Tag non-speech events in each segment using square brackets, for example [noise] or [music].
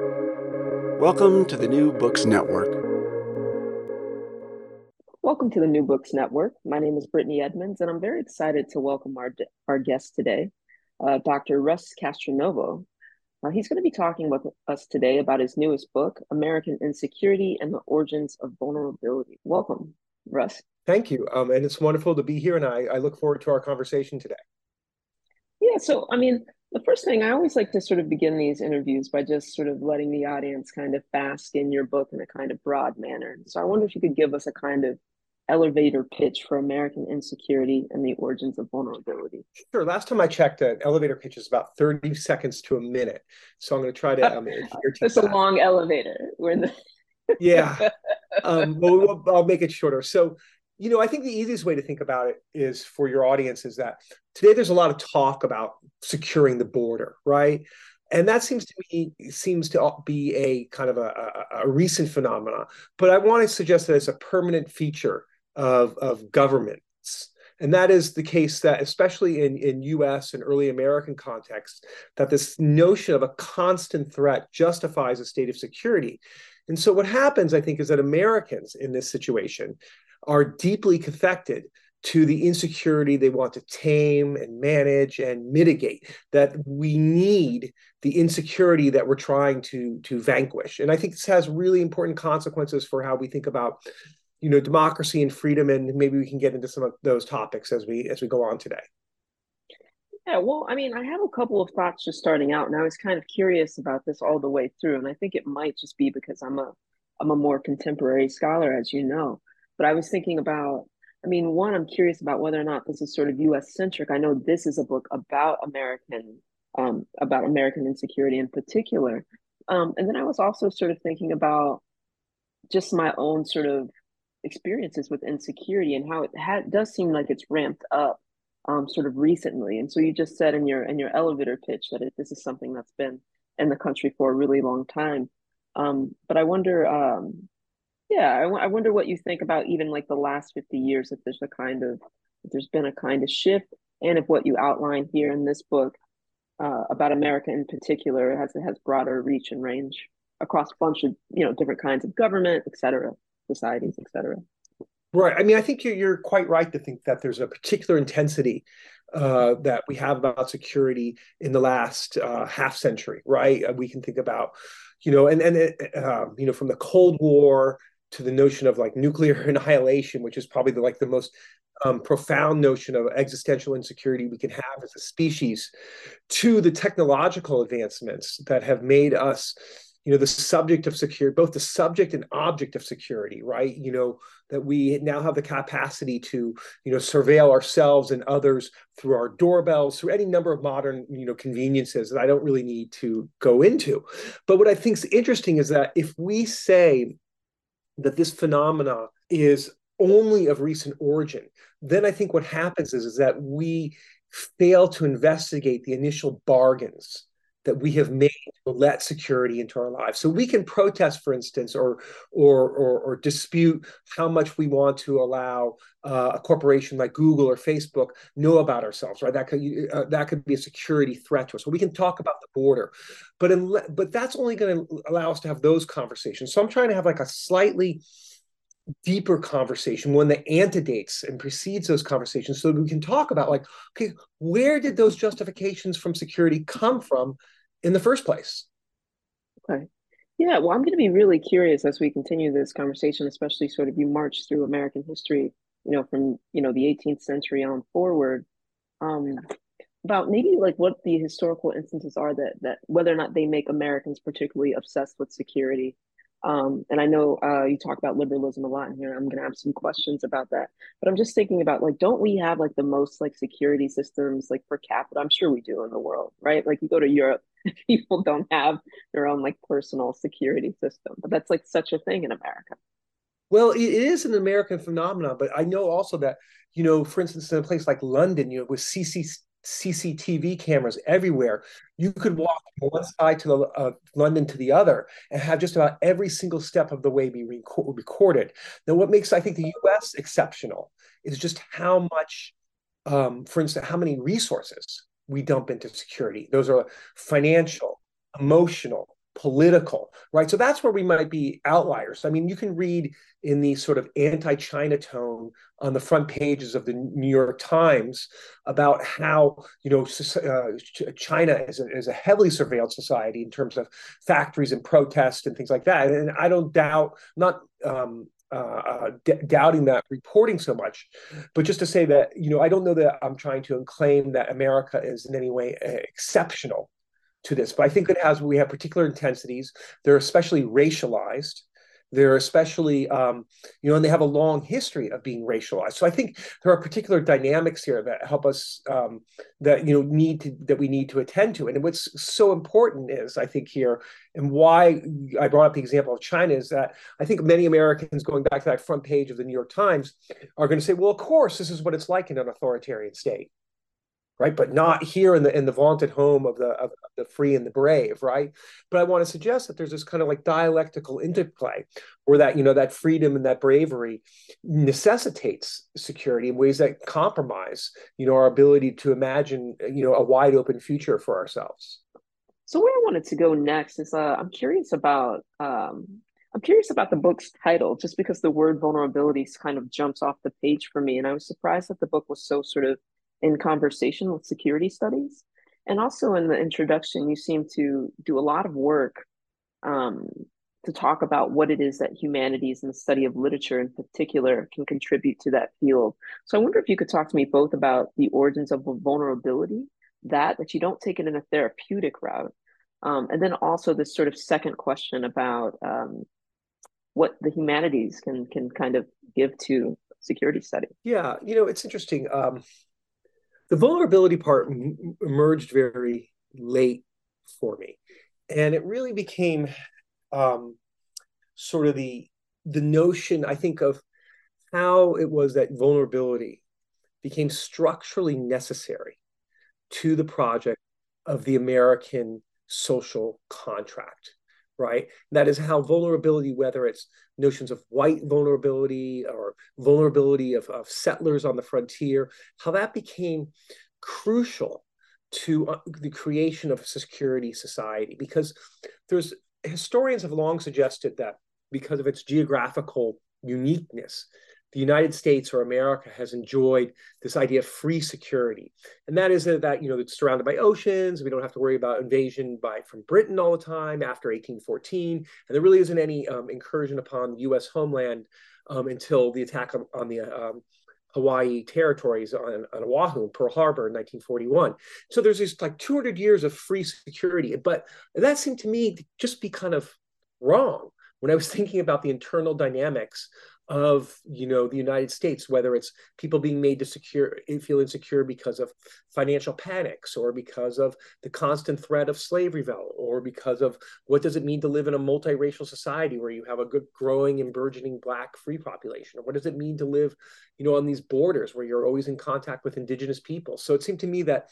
Welcome to the New Books Network. Welcome to the New Books Network. My name is Brittany Edmonds, and I'm very excited to welcome our, our guest today, uh, Dr. Russ Castronovo. Uh, he's going to be talking with us today about his newest book, American Insecurity and the Origins of Vulnerability. Welcome, Russ. Thank you. Um, and it's wonderful to be here, and I, I look forward to our conversation today. Yeah, so I mean, the first thing I always like to sort of begin these interviews by just sort of letting the audience kind of bask in your book in a kind of broad manner. So I wonder if you could give us a kind of elevator pitch for American insecurity and the origins of vulnerability. Sure. Last time I checked, an elevator pitch is about 30 seconds to a minute. So I'm going to try to um, [laughs] It's a long elevator. We're in the yeah. Um, well, I'll make it shorter. So you know, I think the easiest way to think about it is for your audience is that today there's a lot of talk about securing the border, right? And that seems to me seems to be a kind of a, a, a recent phenomenon. But I want to suggest that it's a permanent feature of, of governments. And that is the case that, especially in, in US and early American contexts, that this notion of a constant threat justifies a state of security. And so what happens, I think, is that Americans in this situation are deeply affected to the insecurity they want to tame and manage and mitigate that we need the insecurity that we're trying to to vanquish. And i think this has really important consequences for how we think about you know democracy and freedom and maybe we can get into some of those topics as we as we go on today. Yeah well i mean i have a couple of thoughts just starting out and i was kind of curious about this all the way through and i think it might just be because i'm a i'm a more contemporary scholar as you know but i was thinking about I mean, one, I'm curious about whether or not this is sort of U.S. centric. I know this is a book about American, um, about American insecurity in particular, um, and then I was also sort of thinking about just my own sort of experiences with insecurity and how it does seem like it's ramped up, um, sort of recently. And so you just said in your in your elevator pitch that it, this is something that's been in the country for a really long time. Um, but I wonder, um, yeah, I, w- I wonder what you think about even like the last 50 years, if there's a kind of, if there's been a kind of shift, and if what you outline here in this book uh, about America in particular has has broader reach and range across a bunch of you know different kinds of government, et cetera, societies, et cetera. Right. I mean, I think you're, you're quite right to think that there's a particular intensity uh, that we have about security in the last uh, half century, right? Uh, we can think about, you know, and and uh, you know, from the Cold War to the notion of like nuclear [laughs] annihilation, which is probably the, like the most um, profound notion of existential insecurity we can have as a species, to the technological advancements that have made us, you know, the subject of security, both the subject and object of security, right? You know, that we now have the capacity to, you know, surveil ourselves and others through our doorbells, through any number of modern, you know, conveniences that I don't really need to go into. But what I think is interesting is that if we say that this phenomena is only of recent origin, then I think what happens is, is that we fail to investigate the initial bargains that we have made to let security into our lives. So we can protest, for instance, or or or, or dispute how much we want to allow uh, a corporation like Google or Facebook know about ourselves, right? That could uh, that could be a security threat to us. So we can talk about the border, but in, but that's only going to allow us to have those conversations. So I'm trying to have like a slightly deeper conversation, one that antedates and precedes those conversations, so that we can talk about like, okay, where did those justifications from security come from in the first place. Okay. Yeah, well, I'm going to be really curious as we continue this conversation, especially sort of you march through American history, you know, from, you know, the 18th century on forward, um, about maybe like what the historical instances are that, that whether or not they make Americans particularly obsessed with security. Um, and I know uh, you talk about liberalism a lot in here. I'm going to have some questions about that. But I'm just thinking about like, don't we have like the most like security systems like per capita? I'm sure we do in the world, right? Like you go to Europe, [laughs] people don't have their own like personal security system. But that's like such a thing in America. Well, it is an American phenomenon, but I know also that, you know, for instance, in a place like London, you know, with CC, CCTV cameras everywhere, you could walk from one side to the uh, London to the other and have just about every single step of the way be recorded. Now, what makes I think the U.S. exceptional is just how much, um, for instance, how many resources we dump into security. Those are financial, emotional, political, right? So that's where we might be outliers. I mean, you can read in the sort of anti-China tone on the front pages of the New York Times about how you know uh, China is a, is a heavily surveilled society in terms of factories and protests and things like that. And I don't doubt, not um, uh, uh, d- doubting that reporting so much, but just to say that you know I don't know that I'm trying to claim that America is in any way uh, exceptional to this, but I think it has we have particular intensities. They're especially racialized. They're especially, um, you know, and they have a long history of being racialized. So I think there are particular dynamics here that help us um, that you know need to that we need to attend to. And what's so important is, I think here, and why I brought up the example of China is that I think many Americans going back to that front page of the New York Times are going to say, well, of course, this is what it's like in an authoritarian state right? But not here in the in the vaunted home of the of the free and the brave, right? But I want to suggest that there's this kind of like dialectical interplay where that you know that freedom and that bravery necessitates security in ways that compromise you know our ability to imagine you know a wide open future for ourselves. So where I wanted to go next is uh, I'm curious about um, I'm curious about the book's title, just because the word vulnerabilities kind of jumps off the page for me, and I was surprised that the book was so sort of in conversation with security studies. And also in the introduction, you seem to do a lot of work um, to talk about what it is that humanities and the study of literature in particular can contribute to that field. So I wonder if you could talk to me both about the origins of vulnerability, that that you don't take it in a therapeutic route, um, and then also this sort of second question about um, what the humanities can can kind of give to security study. Yeah, you know, it's interesting. Um, the vulnerability part emerged very late for me. And it really became um, sort of the the notion i think of how it was that vulnerability became structurally necessary to the project of the american social contract right? That is how vulnerability, whether it's notions of white vulnerability or vulnerability of, of settlers on the frontier, how that became crucial to uh, the creation of a security society. Because there's historians have long suggested that because of its geographical uniqueness, the United States or America has enjoyed this idea of free security. And that is that, you know, it's surrounded by oceans. We don't have to worry about invasion by from Britain all the time after 1814. And there really isn't any um, incursion upon the US homeland um, until the attack on, on the um, Hawaii territories on, on Oahu, Pearl Harbor in 1941. So there's these like 200 years of free security. But that seemed to me to just be kind of wrong when I was [laughs] thinking about the internal dynamics of you know the United States, whether it's people being made to secure feel insecure because of financial panics, or because of the constant threat of slavery, or because of what does it mean to live in a multiracial society where you have a good growing and burgeoning black free population, or what does it mean to live, you know, on these borders where you're always in contact with indigenous people. So it seemed to me that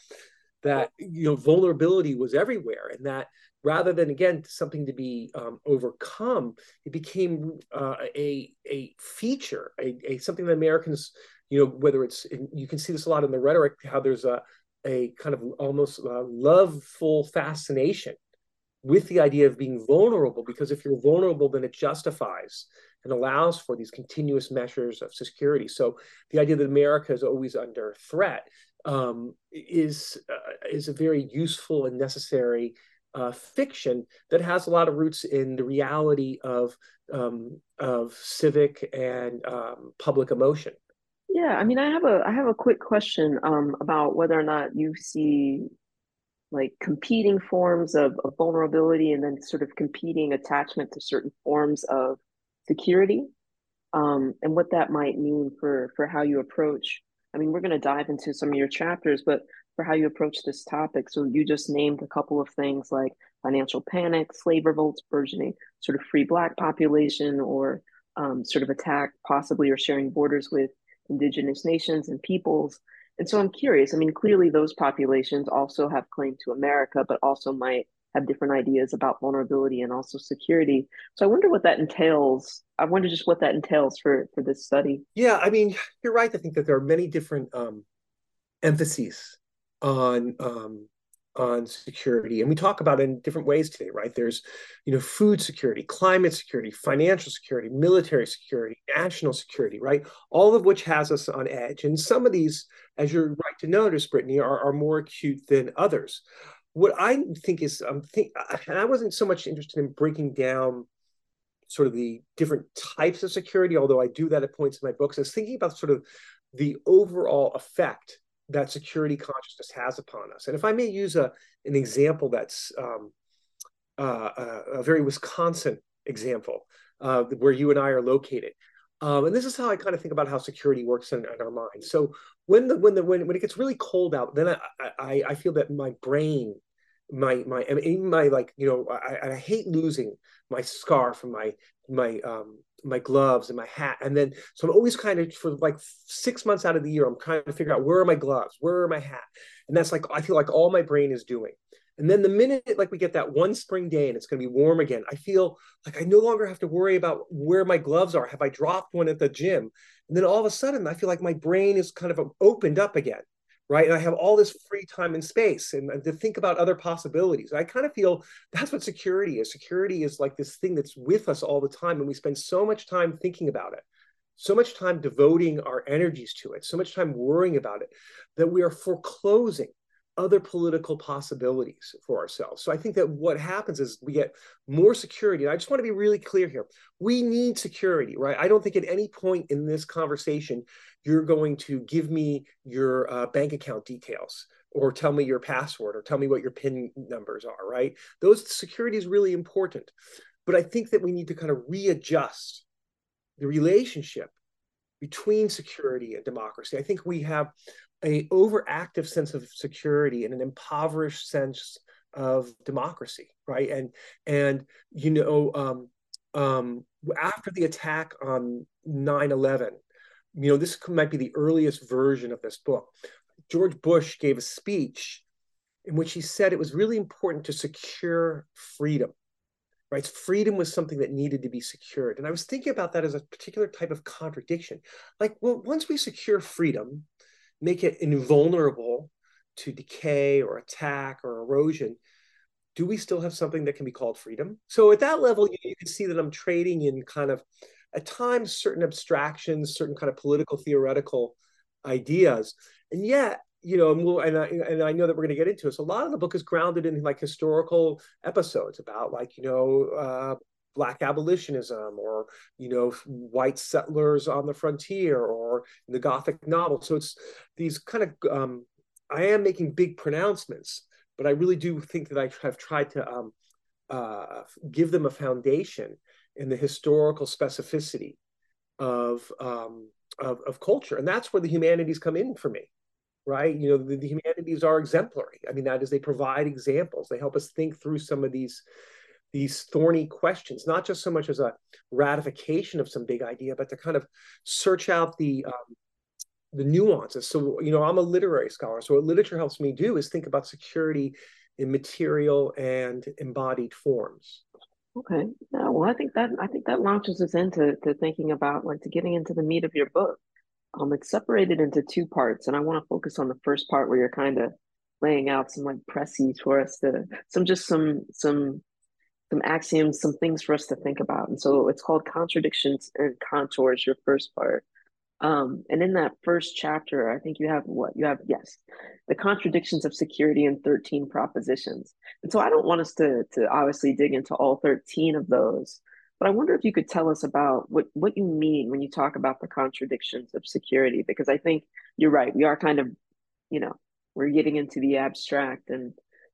that you know vulnerability was everywhere and that rather than again something to be um, overcome it became uh, a a feature a, a, something that americans you know whether it's you can see this a lot in the rhetoric how there's a a kind of almost uh, loveful fascination with the idea of being vulnerable because if you're vulnerable then it justifies and allows for these continuous measures of security. So the idea that america is always under threat um, is uh, is a very useful and necessary uh, fiction that has a lot of roots in the reality of um, of civic and um, public emotion. Yeah, I mean, I have a I have a quick question um, about whether or not you see like competing forms of, of vulnerability and then sort of competing attachment to certain forms of security, um, and what that might mean for for how you approach. I mean, we're going to dive into some of your chapters, but for how you approach this topic. So you just named a couple of things like financial panic, slave revolts, burgeoning sort of free black population, or um, sort of attack possibly or sharing borders with indigenous nations and peoples. And so I'm curious. I mean, clearly those populations also have claim to America, but also might have different ideas about vulnerability and also security. So I wonder what that entails. I wonder just what that entails for for this study. Yeah, I mean, you're right. I think that there are many different um, emphases on um, on security. And we talk about it in different ways today right? There's you know food security climate security financial security military security national security right? All of which has us on edge. And some of these as you're right to notice brittany are, are more acute than others. What i think is um, think, and i wasn't so much interested in breaking down sort of the different types of security although i do that at points in my books i was thinking about sort of the overall effect that security consciousness has upon us. And if I may use a an example that's um, uh, a very Wisconsin example, uh, where you and I are located. Um, and this is how I kind of think about how security works in, in, our minds. So when the when the when, when it gets really cold out, then I, I, I feel that my brain, my my even my like you know I, I hate losing my scarf and my my um my gloves and my hat. And then, so I'm always kind of for like six months out of the year, I'm trying to figure out where are my gloves, where are my hat, and that's like I feel like all my brain is doing. And then the minute like we get that one spring day and it's going to be warm again, I feel like I no longer have to worry about where my gloves are. Have I dropped one at the gym? And then all of a sudden, I feel like my brain is kind of um, opened up again right? And I have all this free time and space and, and to think about other possibilities. I kind of feel that's what security is. Security is like this thing that's with us all the time, and we spend so much time thinking about it, so much time devoting our energies to it, so much time worrying about it that we are foreclosing other political possibilities for ourselves. So I think that what happens is we get more security. And I just want to be really clear here. We need security, right? I don't think at any point in this conversation you're going to give me your uh, bank account details or tell me your password or tell me what your pin numbers are, right? Those security is really important. But I think that we need to kind of readjust the relationship between security and democracy. I think we have a overactive sense of security and an impoverished sense of democracy, right? And and you know, um, um, after the attack on 9/11, you know, this might be the earliest version of this book. George Bush gave a speech in which he said it was really important to secure freedom. Right? Freedom was something that needed to be secured. And I was thinking about that as a particular type of contradiction. Like, well, once we secure freedom, make it invulnerable to decay or attack or erosion, do we still have something that can be called freedom? So at that level, you, you can see that I'm trading in kind of at times certain abstractions, certain kind of political theoretical ideas, and yet you know, and, we'll, and, I, and I know that we're going to get into. So a lot of the book is grounded in like historical episodes about like you know uh, black abolitionism or you know white settlers on the frontier or the gothic novel. So it's these kind of um, i am making big pronouncements but i really do think that i have tried to um, uh, give them a foundation in the historical specificity of, um, of, of culture. And that's where the humanities come in for me right? You know the, the humanities are exemplary. I mean that is they provide examples. They help us think through some of these these thorny questions, not just so much as a ratification of some big idea, but to kind of search out the um, the nuances. So, you know, I'm a literary scholar. So, what literature helps me do is think about security in material and embodied forms. Okay. Yeah, well, I think that I think that launches us into to thinking about like to getting into the meat of your book. Um, it's separated into two parts, and I want to focus on the first part where you're kind of laying out some like précis for us to some just some some some axioms, some things for us to think about. And so it's called Contradictions and Contours, your first part. Um, and in that first chapter, I think you have what? You have, yes, the contradictions of security in 13 propositions. And so I don't want us to, to obviously dig into all 13 of those, but I wonder if you could tell us about what, what you mean when you talk about the contradictions of security, because I think you're right. We are kind of, you know, we're getting into the abstract and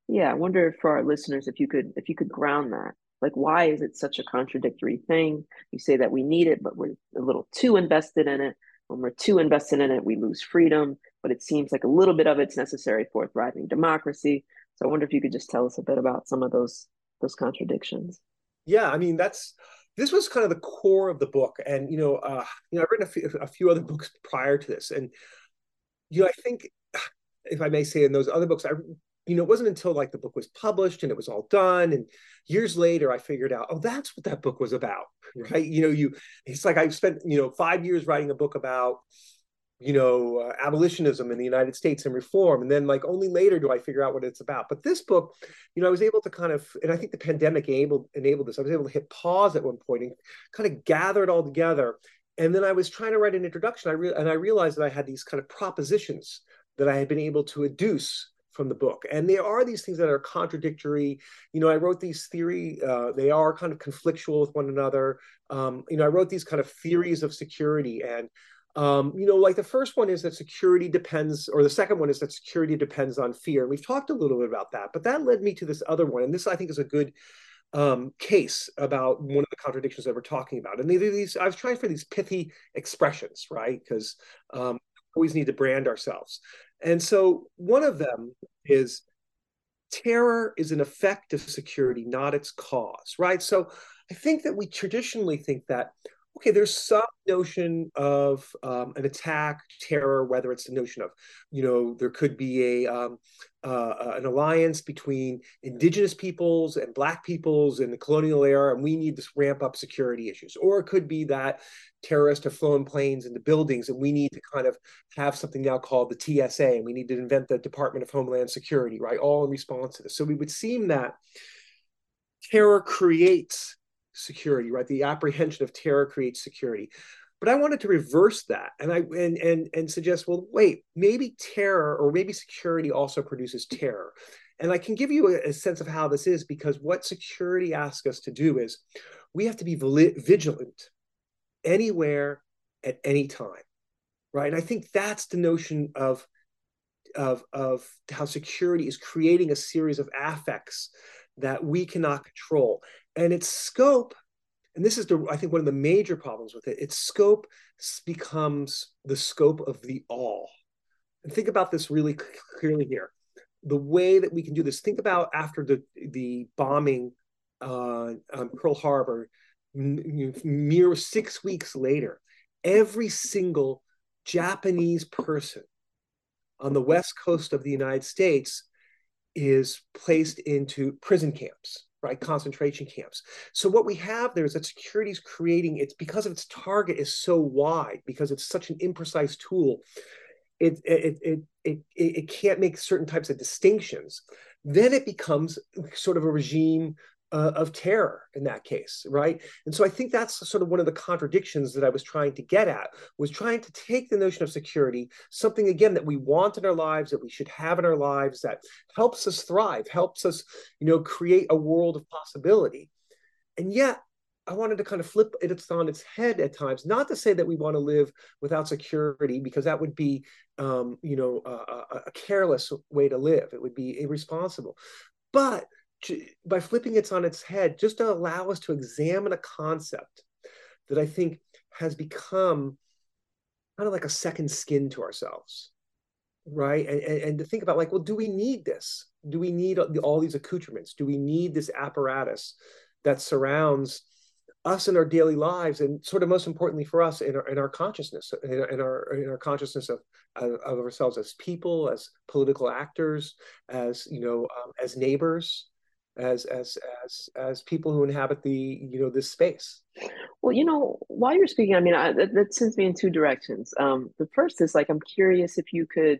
yeah, I wonder for our listeners if you could if you could ground that. Like why is it such a contradictory thing? You say that we need it, but we're a little too invested in it. When we're too invested in it, we lose freedom, but it seems like a little bit of it's necessary for a thriving democracy. So I wonder if you could just tell us a bit about some of those those contradictions. Yeah, I mean that's this was kind of the core of the book, and you know, uh, you know, I've written a few, a few other books prior to this, and you know, I think if I may say, in those other books, I you know, it wasn't until like the book was published and it was all done. And years later, I figured out, oh, that's what that book was about, right? You know, you, it's like I spent, you know, five years writing a book about you know, uh, abolitionism in the United States and reform. And then, like, only later do I figure out what it's about. But this book, you know, I was able to kind of, and I think the pandemic enabled enabled this. I was able to hit pause at one point and kind of gather it all together. And then I was trying to write an introduction. I re- and I realized that I had these kind of propositions that I had been able to adduce from the book. And there are these things that are contradictory. You know, I wrote these theory, uh, they are kind of conflictual with one another. Um, you know, I wrote these kind of theories of security and um, you know, like the first one is that security depends, or the second one is that security depends on fear. And we've talked a little bit about that, but that led me to this other one. And this, I think, is a good um, case about one of the contradictions that we're talking about. And these, I was trying for these pithy expressions, right? Because um, we always need to brand ourselves. And so one of them is terror is an effect of security, not its cause, right? So I think that we traditionally think that okay, there's some notion of um, an attack, terror, whether it's the notion of, you know, there could be a um, uh, uh, an alliance between indigenous peoples and black peoples in the colonial era, and we need to ramp up security issues. Or it could be that terrorists have flown planes into buildings, and we need to kind of have something now called the TSA, and we need to invent the Department of Homeland Security, right? All in response to this. So we would seem that terror creates security, right? The apprehension of terror creates security. But I wanted to reverse that and I and and and suggest, well, wait, maybe terror or maybe security also produces terror. And I can give you a, a sense of how this is because what security asks us to do is we have to be vigilant anywhere at any time. Right. And I think that's the notion of of of how security is creating a series of affects that we cannot control and its scope and this is the i think one of the major problems with it its scope becomes the scope of the all. And think about this really clearly here. The way that we can do this think about after the the bombing uh, on pearl harbor mere six weeks later every single japanese person on the west coast of the united states is placed into prison camps right concentration camps. So what we have there is that security is creating it's because of its target is so wide because it's such an imprecise tool it it it it, it, can't make certain types of distinctions then it becomes sort of a regime uh, of terror in that case right and so i think that's sort of one of the contradictions that i was trying to get at was trying to take the notion of security something again that we want in our lives that we should have in our lives that helps us thrive helps us you know create a world of possibility and yet I wanted to kind of flip it on its head at times. Not to say that we want to live without security, because that would be, um, you know, a, a, careless way to live. It would be irresponsible. But by flipping it on its head, just to allow us to examine a concept that I think has become kind of like a second skin to ourselves, right? And, and, and to think about like, well, do we need this? Do we need all these accoutrements? Do we need this apparatus that surrounds us in our daily lives, and sort of most importantly for us in our, in our consciousness, in our, in our, in our consciousness of, of ourselves as people, as political actors, as you know, um, as neighbors, as as as as people who inhabit the you know this space. Well you know while you're speaking i mean I, that, that sends me in two directions. Um the first is like i'm curious if you could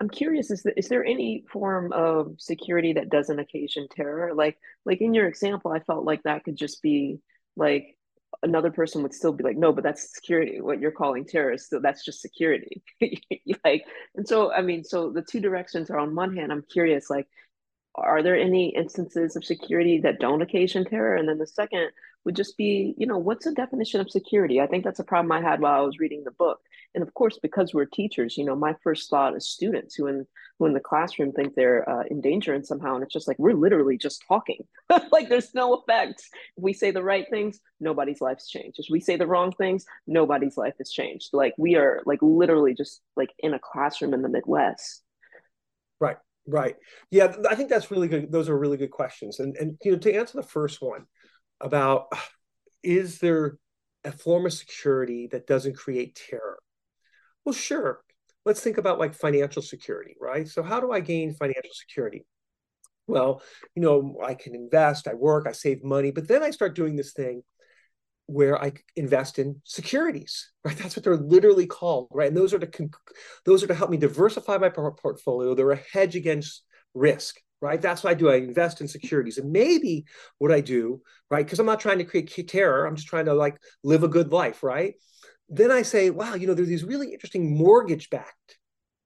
i'm curious is, is there any form of security that doesn't occasion terror? Like like in your example i felt like that could just be like another person would still be like no but that's security what you're calling terrorist so that's just security. [laughs] Like and so i mean so the two directions are on one hand i'm curious like are there any instances of security that don't occasion terror? And then the second would just be, you know, what's the definition of security? I think that's a problem I had while I was reading the book. And of course, because we're teachers, you know, my first thought is students who in who in the classroom think they're uh, in danger and somehow, and it's just like we're literally just talking. [laughs] like there's no effects. If we say the right things, nobody's life's changed. If we say the wrong things, nobody's life has changed. Like we are like literally just like in a classroom in the Midwest. Right. Right. Yeah, I think that's really good. Those are really good questions. And and you know, to answer the first one about [sighs] is there a form of security that doesn't create terror? Well, sure. Let's think about like financial security, right? So how do I gain financial security? Well, you know, I can invest, I work, I save money, but then I start doing this thing where I invest in securities, right? That's what they're literally called, right? And those are to those are to help me diversify my portfolio. They're a hedge against risk, right? That's what I do. I invest in securities, and maybe what I do, right? Because I'm not trying to create terror. I'm just trying to like live a good life, right? Then I say, wow, you know, there's these really interesting mortgage-backed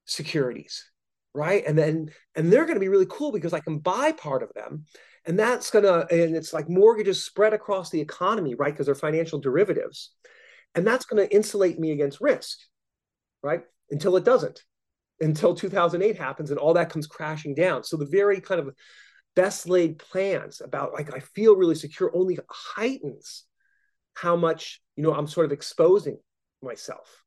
securities, right? And then and they're going to be really cool because I can buy part of them and that's to and it's like mortgages spread across the economy right? Because they're financial derivatives. And that's going to insulate me against risk right? Until it doesn't. Until 2008 happens and all that comes crashing down. So the very kind of best laid plans about like i feel really secure only heightens how much you know i'm sort of exposing myself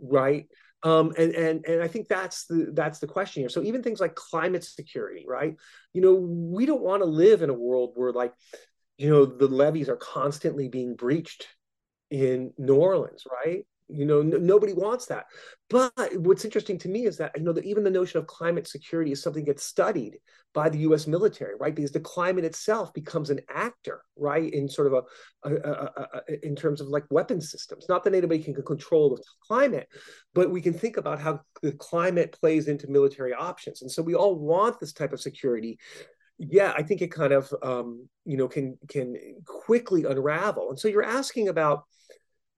right um, and and and I think that's the that's the question here. So even things like climate security, right? You know, we don't want to live in a world where like, you know, the levees are constantly being breached in New Orleans, right? You know, n- nobody wants that. But what's interesting to me is that you know that even the notion of climate security is something that's studied by the U.S. military, right? Because the climate itself becomes an actor, right, in sort of a, a, a, a in terms of like weapon systems. Not that anybody can control the climate, but we can think about how the climate plays into military options, and so we all want this type of security yeah i think it kind of um, you know can can quickly unravel and so you're asking about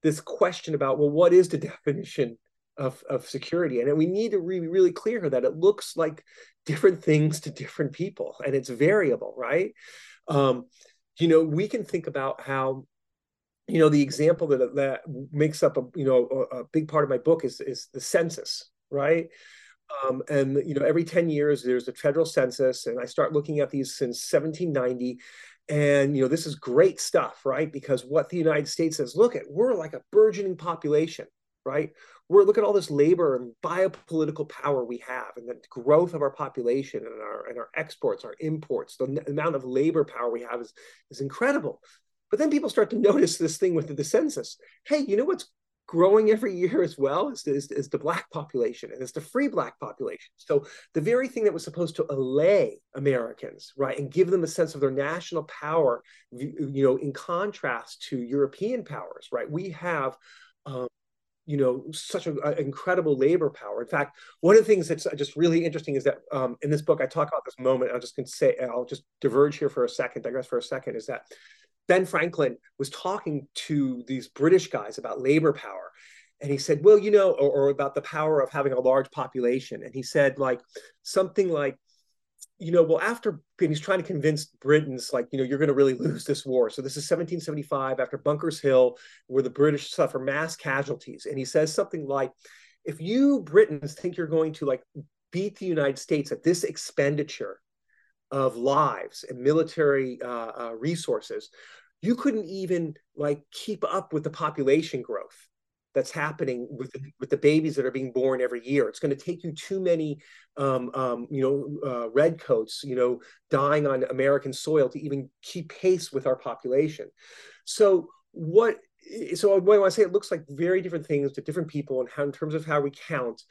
this question about well what is the definition of, of security? And we need to be really clear that it looks like different things to different people and it's variable right? Um, you know we can think about how you know the example that that makes up a you know a, a big part of my book is is the census right? Um, and you know every 10 years there's a federal census and i start looking at these since 1790 and you know this is great stuff right? Because what the united states says look at we're like a burgeoning population right? We're look at all this labor and biopolitical power we have and the growth of our population and our and our exports our imports the amount of labor power we have is is incredible. But then people start to [laughs] notice this thing with the census. Hey you know what's growing every year as well is, is, is, the black population and it's the free black population. So the very thing that was supposed to allay americans right and give them a sense of their national power you know in contrast to european powers right we have um, you know such an incredible labor power. In fact one of the things that's just really interesting is that um, in this book i talk about this moment i'm just say i'll just diverge here for a second digress for a second is that Ben Franklin was talking to these British guys about labor power. And he said, well, you know, or, or about the power of having a large population. And he said, like, something like, you know, well, after he's trying to convince Britons, like, you know, you're going to really lose this war. So this is 1775 after Bunker's Hill, where the British suffer mass casualties. And he says something like, if you Britons think you're going to like beat the United States at this expenditure of lives and military uh, uh, resources, you couldn't even like keep up with the population growth that's happening with the, with the babies that are being born every year. It's going to take you too many, um, um, you know, uh, redcoats, you know, dying on American soil to even keep pace with our population. So what? So what I want to say, it looks like very different things to different people, and how in terms of how we count.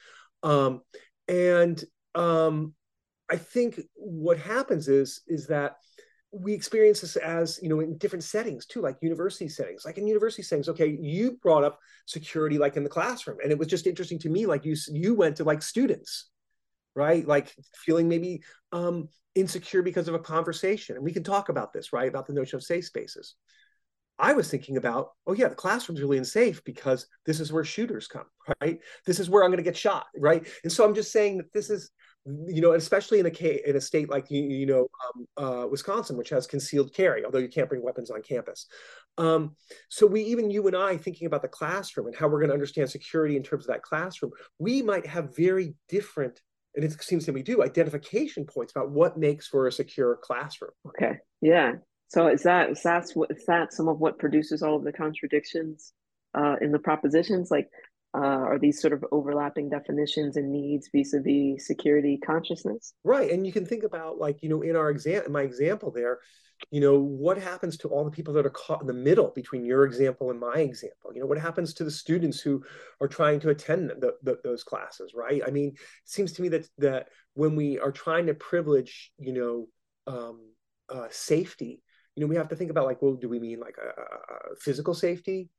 Um, and um, I think what happens is is that we experience this as you know in different settings too like university settings. Like in university settings okay you brought up security like in the classroom and it was just interesting to me like you you went to like students right? Like feeling maybe um insecure because of a conversation and we can talk about this right about the notion of safe spaces. I was thinking about oh yeah the classroom's really unsafe because this is where shooters come right? This is where i'm going to get shot right? And so i'm just saying that this is you know, especially in a in a state like you, you know um, uh, Wisconsin, which has concealed carry, although you can't bring weapons on campus. Um, so we even you and I thinking about the classroom and how we're going to understand security in terms of that classroom, we might have very different, and it seems to me do identification points about what makes for a secure classroom. Okay, yeah. So is that is that what is that some of what produces all of the contradictions uh, in the propositions? Like uh, are these sort of overlapping definitions and needs vis-a-vis security consciousness? Right and you can think about like you know in our exam my example there you know what happens to all the people that are caught in the middle between your example and my example? You know what happens to the students who are trying to attend the, the, those classes right? I mean it seems to me that that when we are trying to privilege you know um, uh, safety you know, we have to think about like, well, do we mean like a physical safety?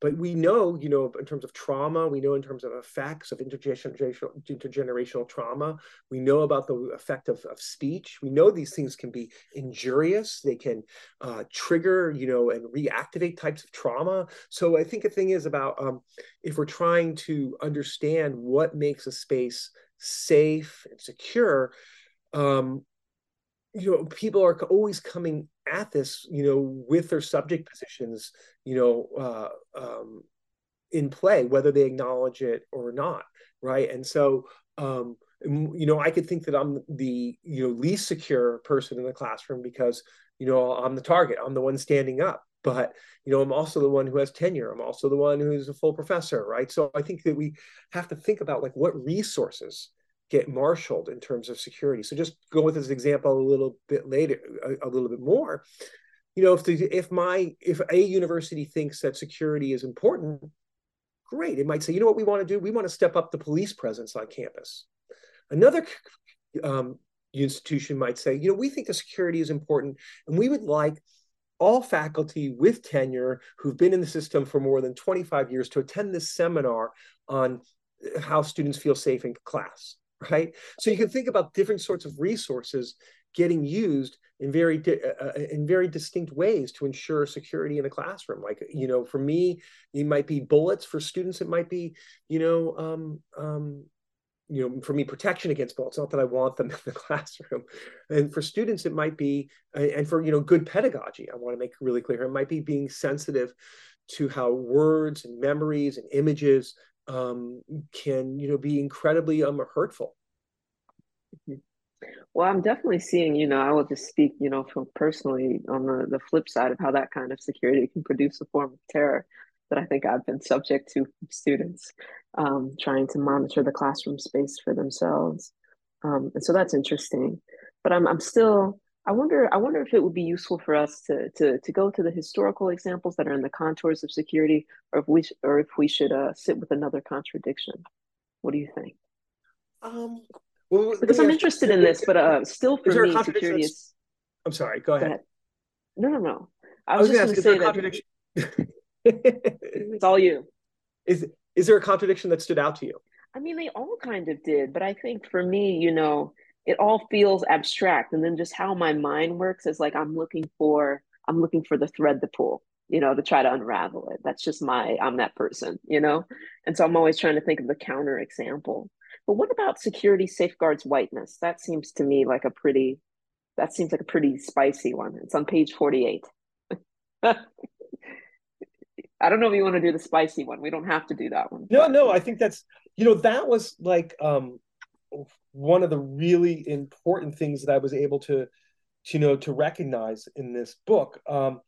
But we know, you know, in terms of trauma, we know in terms of effects of intergenerational, intergenerational trauma, we know about the effect of, of speech. We know these things can be injurious. They can uh, trigger, you know, and reactivate types of trauma. So I think the thing is about um, if we're trying to understand what makes a space safe and secure, um, you know, people are always coming at this, you know, with their subject positions, you know, uh, um, in play, whether they acknowledge it or not, right? And so, um, you know, I could think that I'm the you know least secure person in the classroom because you know I'm the target, I'm the one standing up. But you know, I'm also the one who has tenure. I'm also the one who's a full professor, right? So I think that we have to think about like what resources get marshaled in terms of security. So just go with this example a little bit later, a, a little bit more. You know, if the if my if a university thinks that security is important, great. It might say, you know what we want to do? We want to step up the police presence on campus. Another um, institution might say, you know, we think the security is important, and we would like all faculty with tenure who've been in the system for more than 25 years to attend this seminar on how students feel safe in class right? So you can think about different sorts of resources getting used in very uh, uh, in very distinct ways to ensure security in the classroom. Like you know, for me, it might be bullets. For students, it might be you know. Um, um, you know, for me, protection against bullets. Not that I want them [laughs] in the classroom, and for students, it might be, and for you know, good pedagogy. I want to make really clear. It might be being sensitive to how words and memories and images um, can you know be incredibly um, hurtful. Well, I'm definitely seeing, you know, I will just speak, you know, from personally on the, the flip side of how that kind of security can produce a form of terror that I think I've been subject to students um, trying to monitor the classroom space for themselves. Um, and so that's interesting. But I'm, I'm still, I wonder I wonder if it would be useful for us to to to go to the historical examples that are in the contours of security, or if we sh- or if we should uh, sit with another contradiction. What do you think? Um, well, because I'm interested in this, but uh, still for me, security is. I'm sorry. Go ahead. Go ahead. No, no, no. I was, I was just going to say that. [laughs] it's all you. Is is there a contradiction that stood out to you? I mean, they all kind of did, but I think for me, you know, it all feels abstract. And then just how my mind works is like i'm looking for i'm looking for the thread to pull you know to try to unravel it. That's just my i'm that person you know? And so i'm always trying to think of the counter example. But what about security safeguards whiteness? That seems to me like a pretty that seems like a pretty spicy one. It's on page 48 [laughs] I don't know if you want to do the spicy one. We don't have to do that one. No, no, I think that's you know that was like um one of the really important things that I was able to, to you know, to recognize in this book. Um,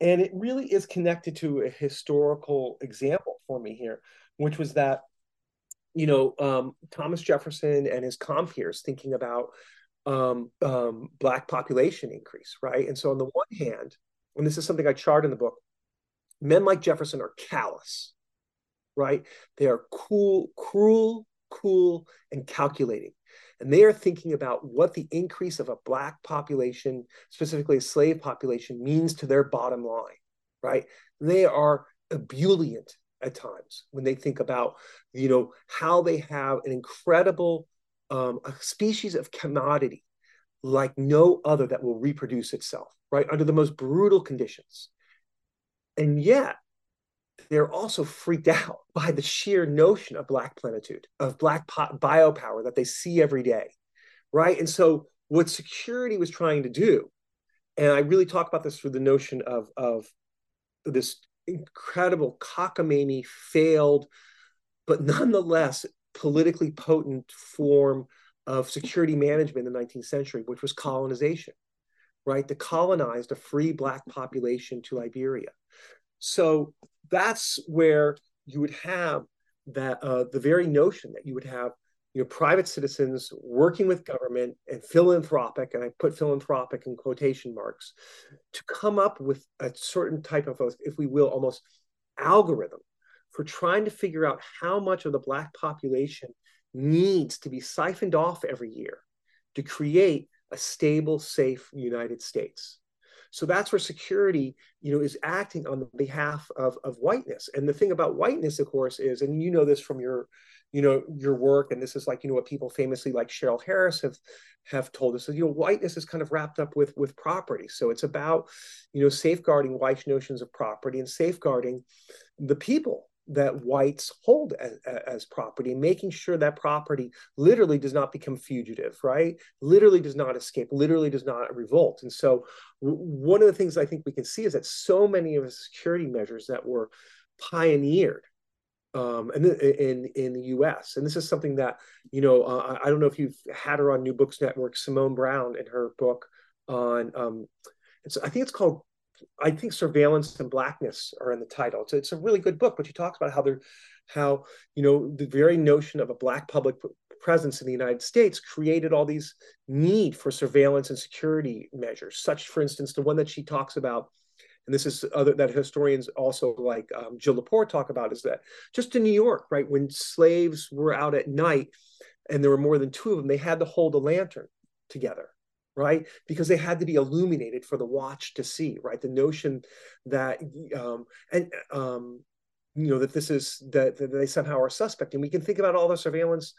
and it really is connected to a historical example for me here, which was that, you know, um, Thomas Jefferson and his compeers thinking about um, um, black population increase, right? And so on the one hand, and this is something I chart in the book, men like Jefferson are callous, right? They are cool, cruel, cool, and calculating. And they are thinking about what the increase of a Black population, specifically a slave population, means to their bottom line, right? They are ebullient at times when they think about, you know, how they have an incredible um, a species of commodity like no other that will reproduce itself, right? Under the most brutal conditions. And yet, they're also freaked [laughs] out by the sheer notion of black plenitude of black biopower that they see every day right? And so what security was trying to do and i really talk about this through the notion of of this incredible cockamamie failed but nonetheless politically potent form of security management in the 19th century which was colonization right? To colonize the free black population to liberia. So that's where you would have that uh, the very notion that you would have you know private citizens working with government and philanthropic and i put philanthropic in quotation marks to come up with a certain type of if we will almost algorithm for trying to figure out how much of the black population needs to be siphoned off every year to create a stable safe united states So that's where security, you know, is acting on the behalf of, of whiteness. And the thing about whiteness, of course, is, and you know this from your, you know, your work, and this is like, you know, what people famously like Cheryl Harris have have told us, that, you know, whiteness is kind of wrapped up with with property. So it's about, you know, safeguarding white notions of property and safeguarding the people that whites hold as, as, property making sure that property literally does not become fugitive right literally does not escape literally does not revolt and so one of the things i think we can see is that so many of the security measures that were pioneered um, in, in in the U.S. And this is something that you know uh, I don't know if you've had her on New Books Network, Simone Browne in her book on um, it's I think it's called I think surveillance and blackness are in the title. It's, it's a really good book, but she talks about how they're how you know the very notion of a black public presence in the United States created all these need for surveillance and security measures. Such, for instance, the one that she talks about, and this is other that historians also like um, Jill Lepore talk about, is that just in New York, right, when slaves were out at night and there were more than two of them, they had to hold a lantern together right? Because they had to be illuminated for the watch to see, right? The notion that um, and um, you know that this is that, that, they somehow are suspect, and we can think about all the surveillance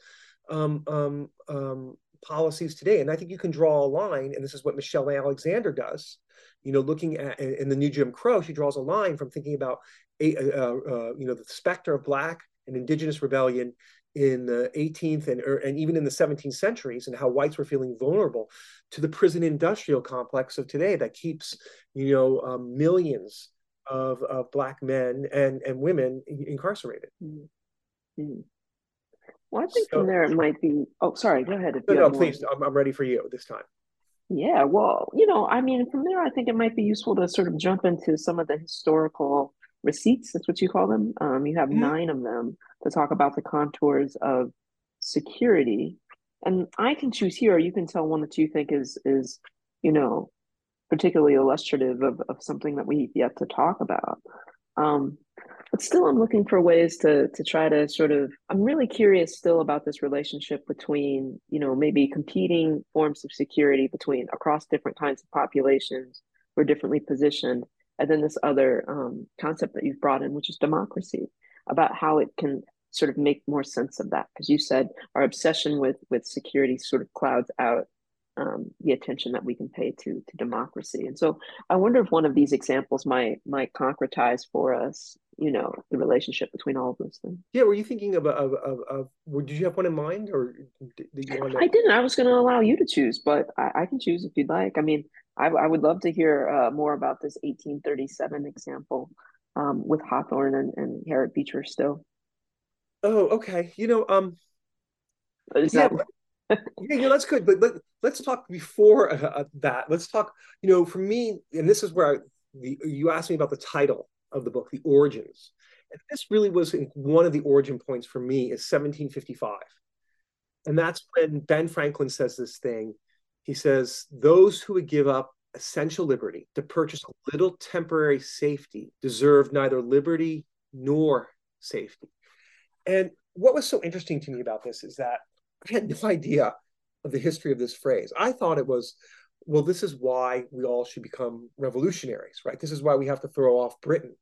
um, um, um, policies today, and I think you can draw a line, and this is what Michelle Alexander does. You know, looking at in the new Jim Crow, she draws a line from thinking about a, uh, you know the specter of black and indigenous rebellion in the 18th and, er, and even in the 17th centuries and how whites were feeling vulnerable to the prison industrial complex of today that keeps you know um, millions of, of black men and, and women incarcerated. Mm-hmm. well i think so, from there it might be oh sorry go ahead no, no please I'm, I'm ready for you this time. Yeah well you know i mean from there i think it might be useful to sort of jump into some of the historical receipts that's what you call them um, you have mm-hmm. nine of them to talk about the contours of security. And I can choose here, or you can tell one that you think is is, you know, particularly illustrative of, of something that we've yet to talk about. Um, but still I'm looking for ways to to try to sort of I'm really curious still about this relationship between, you know, maybe competing forms of security between across different kinds of populations who are differently positioned, and then this other um, concept that you've brought in, which is democracy about how it can sort of make more sense of that. Because you said our obsession with with security sort of clouds out um, the attention that we can pay to to democracy. And so i wonder if one of these examples might might concretize for us you know the relationship between all of those things. Yeah were you thinking of of, of, of did you have one in mind or did you want to... i didn't. I was going to allow you to choose but I, I, can choose if you'd like. I mean i, I would love to hear uh, more about this 1837 example um, with Hawthorne and, and Harriet Beecher Stowe. Oh, okay. You know, um, yeah, that... yeah, that's good. But let, let's talk before uh, that. Let's talk. You know, for me, and this is where I, the, you asked me about the title of the book, the origins. And this really was one of the origin points for me is 1755. And that's when Ben Franklin says this thing. He says, Those who would give up essential liberty to purchase a little temporary safety deserved neither liberty nor safety. And what was so interesting to me about this is that I had no [laughs] idea of the history of this phrase. I thought it was, well, this is why we all should become revolutionaries, right? This is why we have to throw off Britain,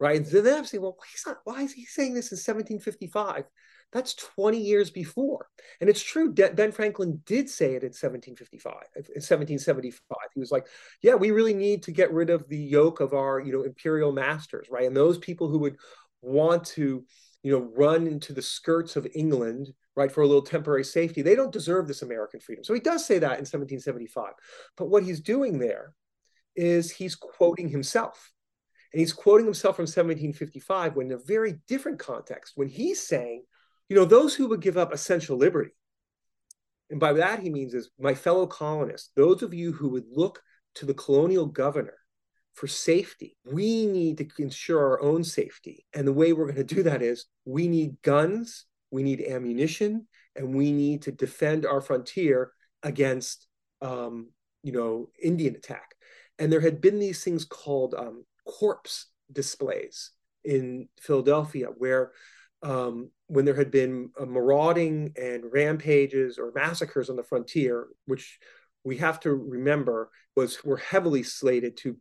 right? And then I'm saying, well, he's not, why is he saying this in 1755? That's 20 years before. And it's true, Ben Franklin did say it in 1755, in 1775. He was like, yeah, we really need to get rid of the yoke of our, you know, imperial masters, right? And those people who would want to, you know, run into the skirts of England, right, for a little temporary safety, they don't deserve this American freedom. So he does say that in 1775. But what he's doing there is he's quoting himself. And he's quoting himself from 1755 when in a very different context, when he's saying, you know, those who would give up essential liberty, and by that he means is my fellow colonists, those of you who would look to the colonial governor for safety. We need to ensure our own safety. And the way we're going to do that is we need guns, we need ammunition, and we need to defend our frontier against, um, you know, Indian attack. And there had been these things called um, corpse displays in Philadelphia where um, when there had been marauding and rampages or massacres on the frontier, which we have to remember was were heavily slated to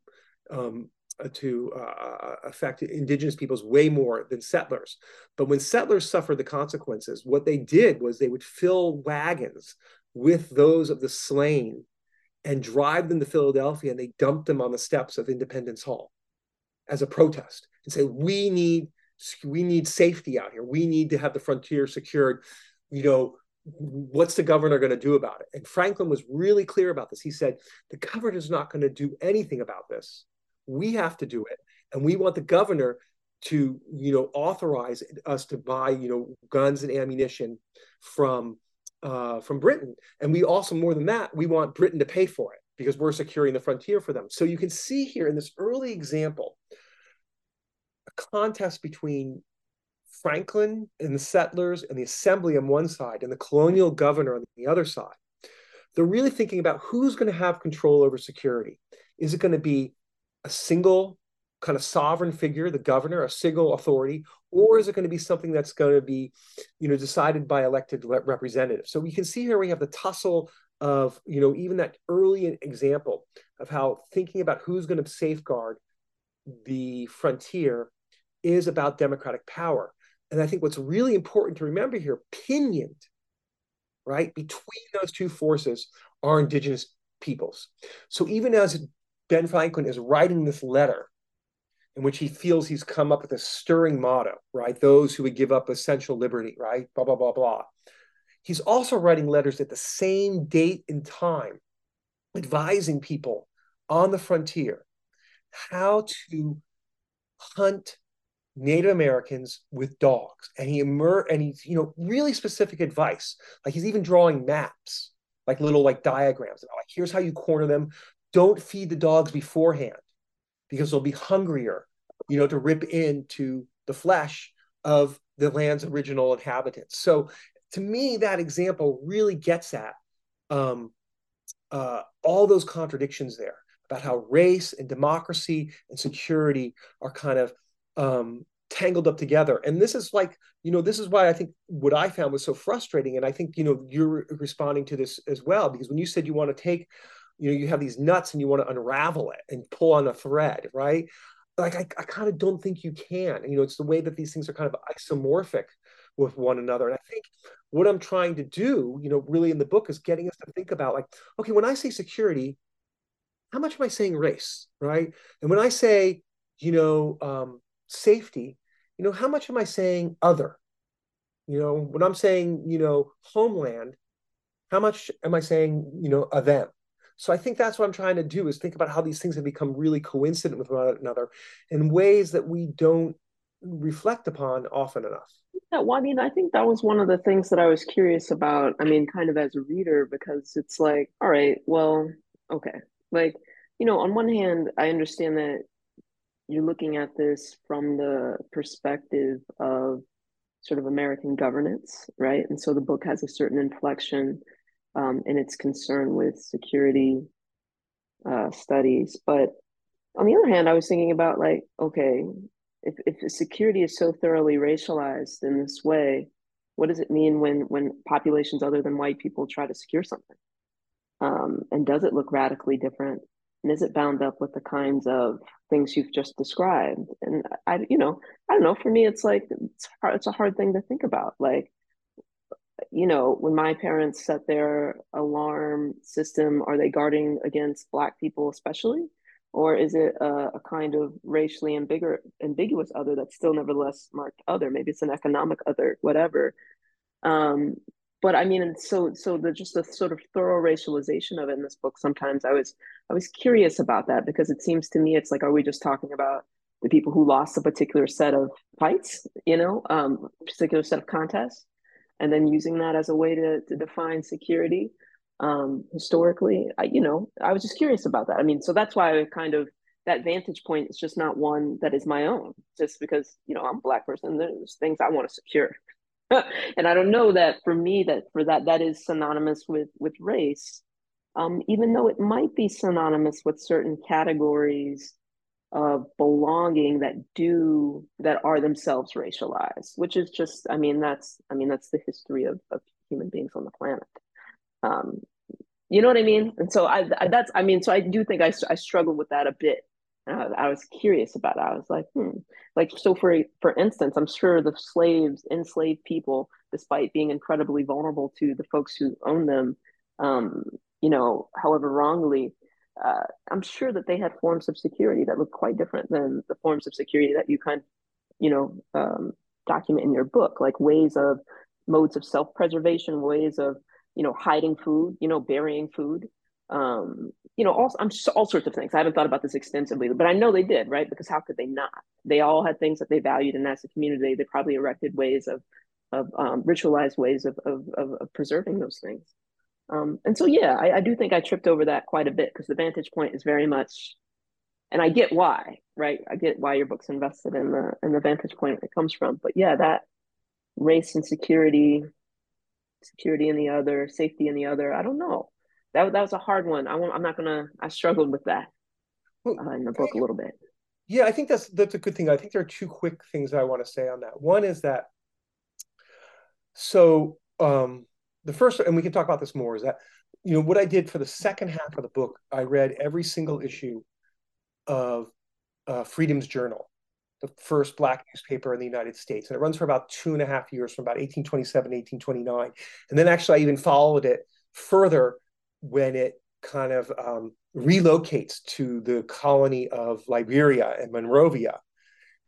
um, uh, to uh, affect indigenous peoples way more than settlers. But when settlers suffered the consequences, what they did was they would fill wagons with those of the slain and drive them to Philadelphia and they dumped them on the steps of Independence Hall as a protest and say, we need we need safety out here. We need to have the frontier secured. You know, what's the governor going to do about it? And Franklin was really clear about this. He said, the governor is not going to do anything about this. We have to do it. And we want the governor to, you know, authorize us to buy, you know, guns and ammunition from uh, from Britain. And we also, more than that, we want Britain to pay for it because we're securing the frontier for them. So you can see here in this early example contest between Franklin and the settlers and the assembly on one side and the colonial governor on the other side. They're really thinking about who's going to have control over security. Is it going to be a single kind of sovereign figure, the governor, a single authority, or is it going to be something that's going to be, you know, decided by elected representatives? So we can see here we have the tussle of, you know, even that early example of how thinking about who's going to safeguard the frontier is about democratic power. And I think what's really important to remember here, pinioned, right, between those two forces are indigenous peoples. So even as Ben Franklin is writing this letter in which he feels he's come up with a stirring motto, right? Those who would give up essential liberty, right? Blah, blah, blah, blah. He's also writing letters at the same date and time, advising people on the frontier how to hunt Native Americans with dogs. And he emer- and he's, you know, really specific advice. Like he's even drawing maps, like little like diagrams. Like, here's how you corner them. Don't feed the dogs beforehand because they'll be hungrier, you know, to rip into the flesh of the land's original inhabitants. So to me, that example really gets at um, uh, all those contradictions there about how race and democracy and security are kind of um, tangled up together. And this is like, you know, this is why I think what I found was so frustrating. And I think, you know, you're responding to this as well, because when you said you want to take you know you have these nuts and you want to unravel it and pull on a thread right like i, I kind of don't think you can you know it's the way that these things are kind of isomorphic with one another and i think what i'm trying to do you know really in the book is getting us to think about like okay when i say security how much am i saying race right and when i say you know um, safety you know how much am i saying other you know when i'm saying you know homeland how much am i saying you know of them so I think that's what I'm trying to do is think about how these things have become really coincident with one another in ways that we don't reflect upon often enough. Yeah, well, I mean, I think that was one of the things that I was curious about. I mean, kind of as a reader, because it's like, all right, well, okay. Like, you know, on one hand, I understand that you're looking at this from the perspective of sort of American governance, right? And so the book has a certain inflection um, in its concern with security uh, studies. But on the other hand, I was thinking about like, okay, if, if security is so thoroughly racialized in this way, what does it mean when when populations other than white people try to secure something? Um, and does it look radically different? And is it bound up with the kinds of things you've just described? And I, you know, I don't know. For me, it's like it's hard, it's a hard thing to think about. Like, you know, when my parents set their alarm system, are they guarding against Black people especially? Or is it a, a kind of racially ambiguous, ambiguous other that's still nevertheless marked other? Maybe it's an economic other, whatever. Um, but I mean, and so so the just the sort of thorough racialization of it in this book. Sometimes I was I was curious about that because it seems to me it's like, are we just talking about the people who lost a particular set of fights, you know, um, particular set of contests, and then using that as a way to, to define security um, historically. I, you know, I was just curious about that. I mean, so that's why I kind of that vantage point is just not one that is my own. Just because you know I'm a black person, there's things I want to secure, [laughs] and I don't know that for me that for that that is synonymous with with race, um, even though it might be synonymous with certain categories of belonging that do that are themselves racialized which is just i mean that's i mean that's the history of, of human beings on the planet um You know what I mean? And so I, I that's I mean, so I do think I I struggle with that a bit. I, I was curious about it. I was like, hmm. Like so for for instance, I'm sure the slaves, enslaved people, despite being incredibly vulnerable to the folks who own them, um, you know, however wrongly, uh, I'm sure that they had forms of security that look quite different than the forms of security that you kind of, you know, um, document in your book, like ways of modes of self-preservation, ways of you know, hiding food, you know, burying food, um, you know, all, I'm all sorts of things. I haven't thought about this extensively, but I know they did, right? Because how could they not? They all had things that they valued, and as a community, they probably erected ways of, of um, ritualized ways of, of, of, of, preserving those things. Um, and so, yeah, I, I do think I tripped over that quite a bit because the vantage point is very much, and I get why, right? I get why your book's invested in the in the vantage point it comes from. But yeah, that race and security security in the other, safety in the other. I don't know. That that was a hard one. I am not gonna. I struggled with that uh, in the book a little bit. Yeah, I think that's that's a good thing. I think there are two quick things I want to say on that. One is that so um, the first, and we can talk about this more, is that you know what I did for the second half of the book. I read every single issue of uh, Freedom's Journal, the first black newspaper in the United States. And it runs for about two and a half years, from about 1827 to 1829. And then actually, I even followed it further when it kind of um, relocates to the colony of Liberia and Monrovia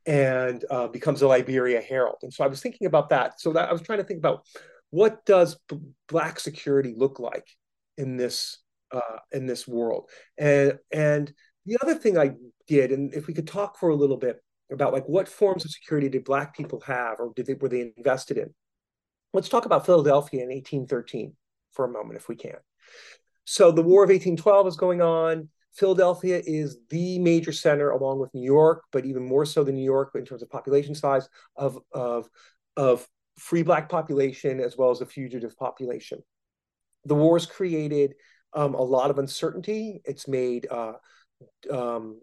and uh, becomes a Liberia Herald. And so I was thinking about that. So that I was trying to think about what does b- black security look like in this uh, in this world. And and the other thing I did, and if we could talk for a little bit, about like what forms of security did black people have or did they were they invested in let's talk about philadelphia in 1813 for a moment if we can so the war of 1812 is going on. Philadelphia is the major center along with new york but even more so than new york in terms of population size of of of free black population as well as a fugitive population. The wars created um, a lot of uncertainty. It's made uh, um,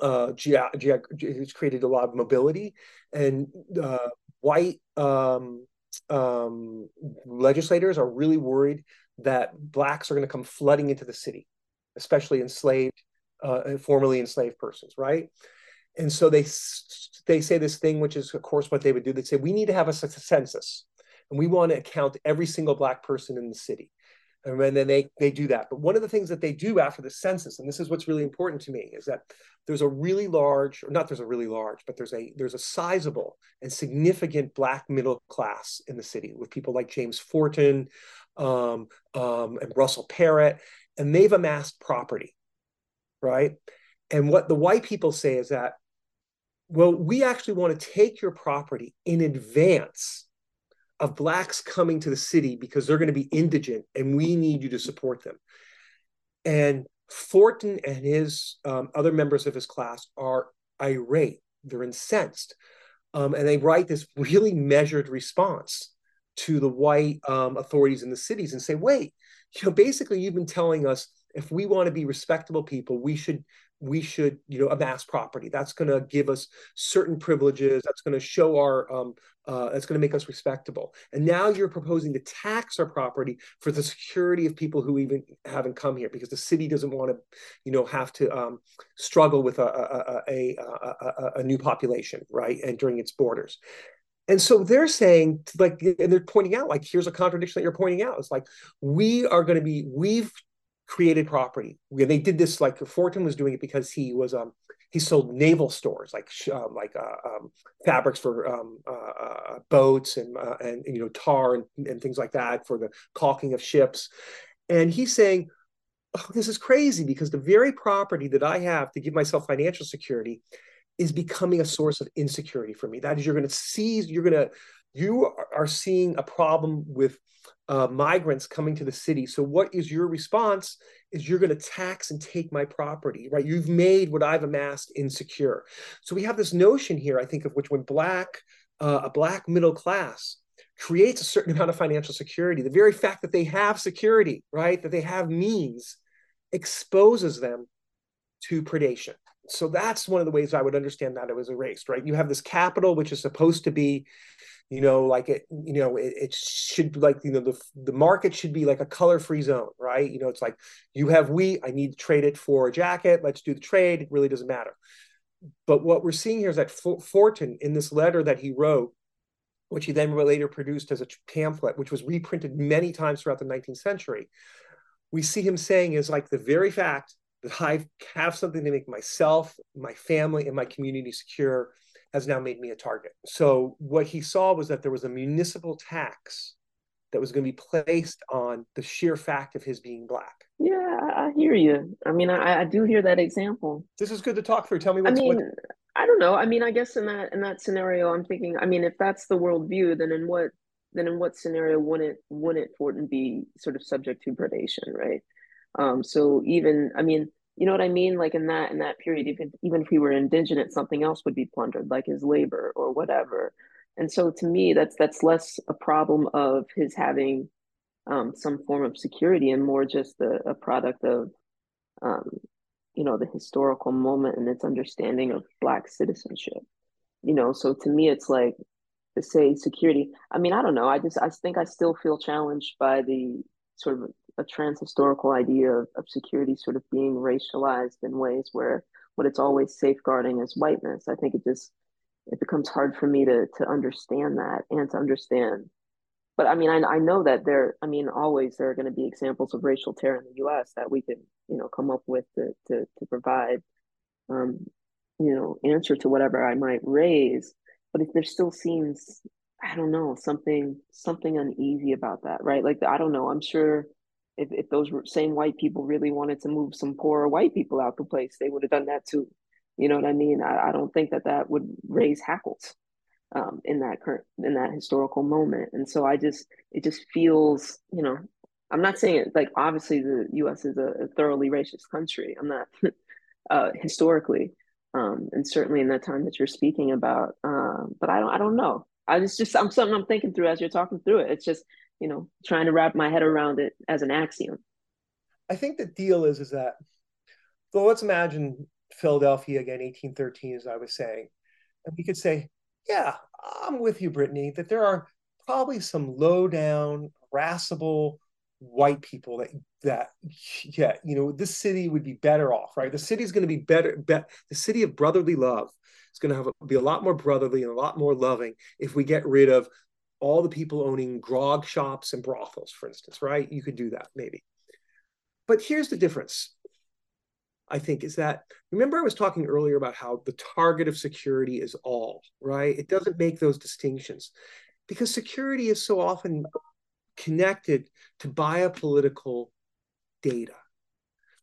uh, it's created a lot of mobility, and uh, white um, um, legislators are really worried that blacks are going to come flooding into the city, especially enslaved, uh, formerly enslaved persons, right? And so they they say this thing, which is of course what they would do. They say we need to have a census, and we want to count every single black person in the city and then they they do that but one of the things that they do after the census and this is what's really important to me is that there's a really large or not there's a really large but there's a there's a sizable and significant black middle class in the city with people like james forten um, um, and russell parrott and they've amassed property right and what the white people say is that well we actually want to take your property in advance of blacks coming to the city because they're going to be indigent and we need you to support them. And Forten and his um, other members of his class are irate, they're incensed. Um, and they write this [laughs] really measured response to the white um, authorities in the cities and say, wait, you know, basically, you've been telling us if we want to be respectable people, we should we should you know amass property. That's going to give us certain privileges. That's going to show our um, uh, that's going to make us respectable. And now you're proposing to tax our property for the security of people who even haven't come here because the city doesn't want to you know have to um, struggle with a a, a, a, a new population right and during its borders and so they're saying like and they're pointing out like here's a contradiction that you're pointing out it's like we are going to be we've created property. And they did this like Forten was doing it because he was um he sold naval stores like um, like uh, um, fabrics for um, uh, uh, boats and uh, and you know tar and, and things like that for the caulking of ships. And he's saying, oh, this is crazy because the very property that I have to give myself financial security is becoming a source of insecurity for me. That is, you're going to seize, you're going to, you are seeing a problem with uh, migrants coming to the city. So what is your response? Is you're going to tax and take my property, right? You've made what I've amassed insecure. So we have this notion here, I think, of which when black, uh, a black middle class creates a certain [laughs] amount of financial security, the very fact that they have security, right, that they have means, exposes them to predation, so that's one of the ways I would understand that it was erased, right? You have this capital, which is supposed to be, you know, like it, you know, it, it should like, you know, the the market should be like a color free zone, right? You know, it's like you have wheat, I need to trade it for a jacket. Let's do the trade. It really doesn't matter. But what we're seeing here is that Forten, in this letter that he wrote, which he then later produced as a pamphlet, which was reprinted many times throughout the 19th century, we see him saying is like the very fact that I have something to make myself, my family, and my community secure has now made me a target. So what he saw was that there was a municipal tax that was going to be placed on the sheer fact of his being black. Yeah, I hear you. I mean, I, I do hear that example. This is good to talk through. Tell me what's, I mean, what... I don't know. I mean, I guess in that in that scenario, I'm thinking. I mean, if that's the worldview, then in what then in what scenario wouldn't wouldn't Forten be sort of subject to predation, right? Um, so even I mean, you know what I mean? Like in that in that period, even even if he were indigent, something else would be plundered, like his labor or whatever. And so to me, that's that's less a problem of his having um, some form of security and more just a, a product of um, you know the historical moment and its understanding of black citizenship. You know, so to me, it's like to say security. I mean, I don't know. I just I think I still feel challenged by the sort of a trans historical idea of, of security sort of being racialized in ways where what it's always safeguarding is whiteness. I think it just it becomes hard for me to to understand that and to understand. But I mean, I, I know that there. I mean, always there are going to be examples of racial terror in the U.S. that we can, you know, come up with to to, to provide, um, you know, answer to whatever I might raise. But if there still seems, I don't know, something something uneasy about that, right? Like I don't know. I'm sure if, if those same white people really wanted to move some poorer white people out the place, they would have done that too. You know what I mean? I, I don't think that that would raise hackles um, in that current in that historical moment. And so I just it just feels, you know, I'm not saying it like obviously the U.S. is a, a thoroughly racist country. I'm not [laughs] uh, historically, um, and certainly in that time that you're speaking about. Um, but I don't I don't know. I just just I'm something I'm thinking through as you're talking through it. It's just you know trying to wrap my head around it as an axiom. I think the deal is is that so let's imagine Philadelphia again, 1813, as I was saying. And we could say, yeah, I'm with you, Brittany, that there are probably some low down, irascible white people that that yeah, you know, this city would be better off, right? The city is going to be better, be, the city of brotherly love is going to have be a lot more brotherly and a lot more loving if we get rid of all the people owning grog shops and brothels, for instance, right? You could do that maybe. But here's the difference. I think, is that remember I was talking earlier about how the target of security is all, right? It doesn't make those distinctions because security is so often connected to biopolitical data,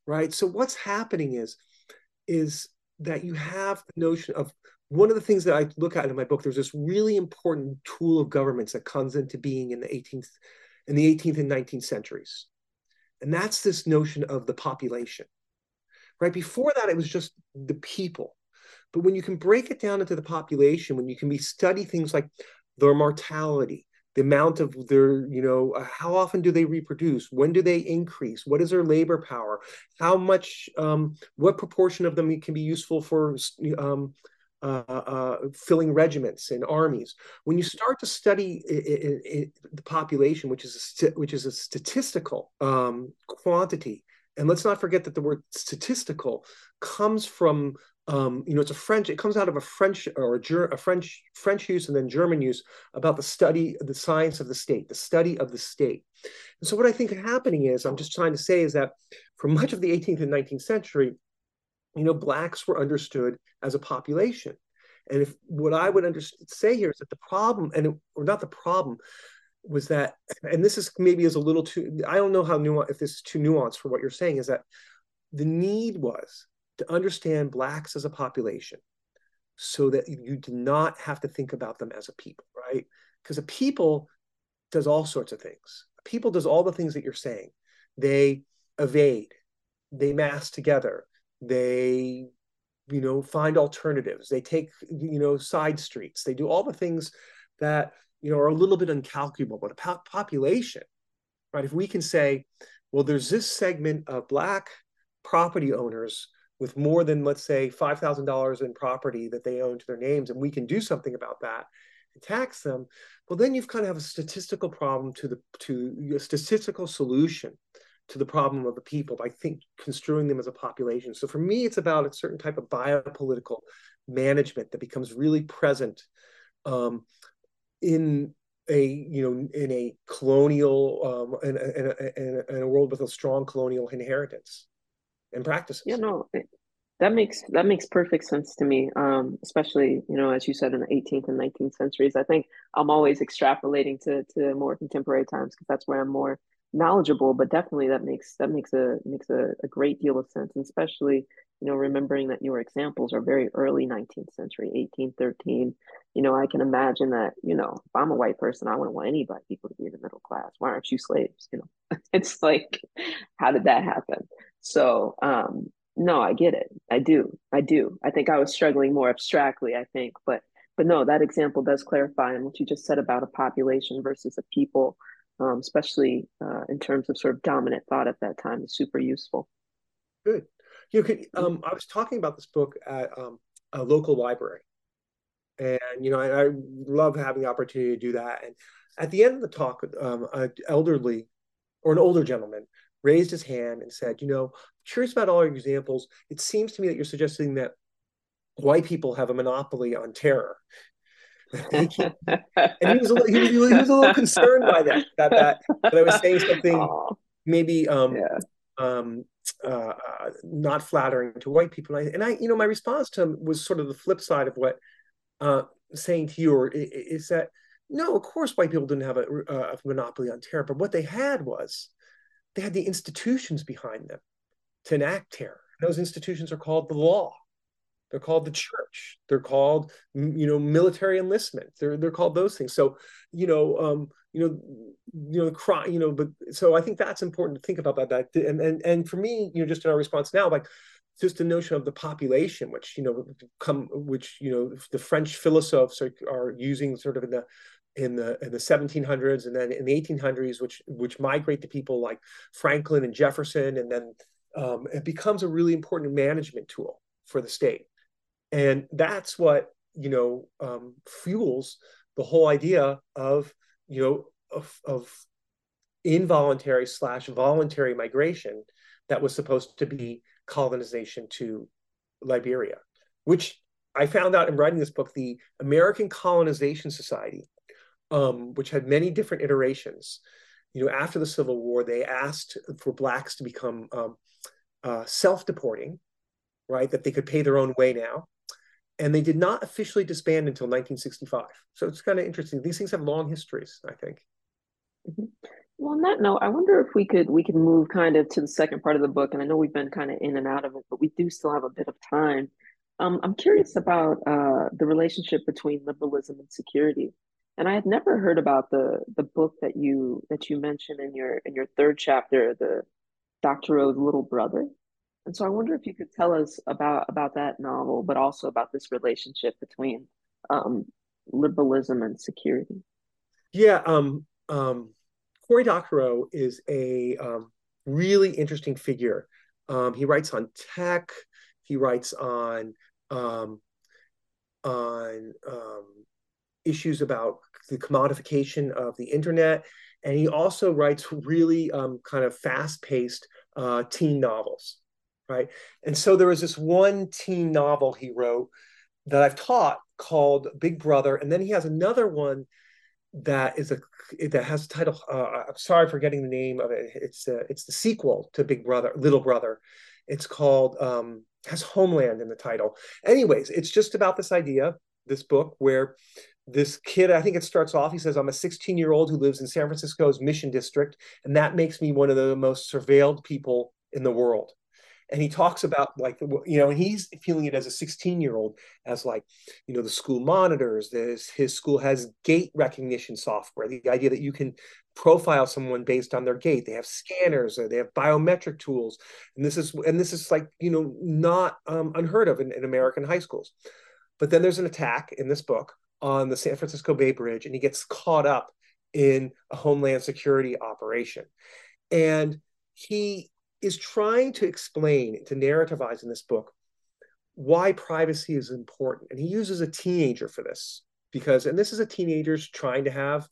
right? So what's happening is, is that you have the notion of one of the things that I look at in my book, there's this really important tool of governments that comes into being in the 18th, in the 18th and 19th centuries. And that's this notion of the population right? Before that, it was just the people. But when you can break it down into the population, when you can be study things like their mortality, the amount of their, you know, uh, how often do they reproduce? When do they increase? What is their labor power? How much, um, what proportion of them can be useful for um, filling regiments and armies? When you start to study it, it, the population, which is a, which is a statistical um, quantity, and let's not forget that the word statistical comes from um, you know, it's a French. It comes out of a French or a, a, French French use and then German use about the study, the science of the state, the study of the state. And so, what I think happening is, I'm just trying to say is that for much of the 18th and 19th century, you know, blacks were understood as a population. And if what I would under, say here is that the problem, and it, or not the problem, was that, and this is maybe is a little too, I don't know how nuanced, if this is too nuanced for what you're saying, is that the need was to understand Blacks as a population so that you do not have to think about them as a people, right? Because a people does all sorts of things. A people does all the things that you're saying. They evade, they mass together, they you know find alternatives. They take you know side streets. They do all the things that you know, are a little bit incalculable, but a po- population, right? If we can say, well, there's this segment of Black property owners with more than let's say $5000 in property that they own to their names and we can do something about that and tax them well then you've kind of have a statistical problem to the to a statistical solution to the problem of the people by think construing them as a population so for me it's about a certain type of biopolitical management that becomes really present um, in a you know in a colonial um, in, a, in, in a world with a strong colonial inheritance and practices. Yeah, no, that makes that makes perfect sense to me. Um, especially you know as you said in the 18th and 19th centuries. I think I'm always extrapolating to to more contemporary times because that's where I'm more knowledgeable. But definitely that makes that makes a makes a, a great deal of sense, and especially you know, remembering that your examples are very early 19th century, 1813. You know, I can imagine that, you know, if I'm a white person, I wouldn't want any black people to be in the middle class. Why aren't you slaves? You know, [laughs] it's like, how did that happen? So, um, no, I get it. I do. I do. I think I was struggling more abstractly, I think, but but no, that example does clarify and what you just said about a population versus a people, um, especially uh, in terms of sort of dominant thought at that time, is super useful. Good. You could. Um, I was talking about this book at um, a local library, and you know, I, I, love having the opportunity to do that. And at the end of the talk, um, an elderly or an older gentleman raised his hand and said, "You know, curious about all your examples. It seems to me that you're suggesting that white people have a monopoly on terror." And he was, a little, he, was, he was a little [laughs] concerned by that, that that that I was saying something Aww. maybe um, yeah. um, uh, uh, not flattering to white people. And I, and I, you know, my response to him was sort of the flip side of what uh, saying to you, or is that no, of course, white people didn't have a, a monopoly on terror, but what they had was they had the institutions behind them to enact terror. Those institutions are called the law. They're called the church. They're called, you know, military enlistment. They're they're called those things. So, you know, um, you know, you know, cry, you know, but so I think that's important to think about that. That and and and for me, you know, just in our response now, like just the notion of the population, which you know, come, which you know, the French philosophers are, are using sort of in the in the in the 1700s and then in the 1800s, which which migrate to people like Franklin and Jefferson, and then um, it becomes a really important management tool for the state and that's what you know um, fuels the whole idea of you know of, of involuntary slash voluntary migration that was supposed to be colonization to Liberia, which I found out in writing this book, the American Colonization Society, um, which had many different iterations. You know, after the Civil War, they asked for blacks to become um, uh, self-deporting, right? That they could pay their own way now and they did not officially disband until 1965. So it's kind of interesting. These things have long histories, I think. Mm-hmm. Well, on that note, I wonder if we could we could move kind of to the second part of the book, and I know we've been kind of in and out of it, but we do still have a bit of time. Um, I'm curious about uh, the relationship between liberalism and security, and I had never heard about the the book that you that you mentioned in your in your third chapter, the Doctorow's little brother. And so I wonder if you could tell us about about that novel, but also about this relationship between um, liberalism and security. Yeah, um, um, Cory Doctorow is a um, really interesting figure. Um, he writes on tech. He writes on um, on um, issues about the commodification of the internet, and he also writes really um, kind of fast-paced uh, teen novels right? And so there was this one teen novel he wrote that I've taught called Big Brother, and then he has another one that is a that has a title. Uh, I'm sorry for getting the name of it. It's uh, it's the sequel to Big Brother, Little Brother. It's called um, has Homeland in the title. Anyways, it's just about this idea, this book where this kid, I think it starts off, he says, I'm a 16 year old who lives in San Francisco's Mission District, and that makes me one of the most surveilled people in the world and he talks about like you know and he's feeling it as a 16 year old as like you know the school monitors this his school has gait recognition software the idea that you can profile someone based on their gait they have scanners they have biometric tools. And this is and this is like you know not um, unheard of in, in american high schools. But then there's an attack in this book on the san francisco bay bridge and he gets caught up in a homeland security operation. And he is trying to explain, to narrativize in this book, why privacy is important. And he uses a teenager for this because, and this is a teenager's trying to have,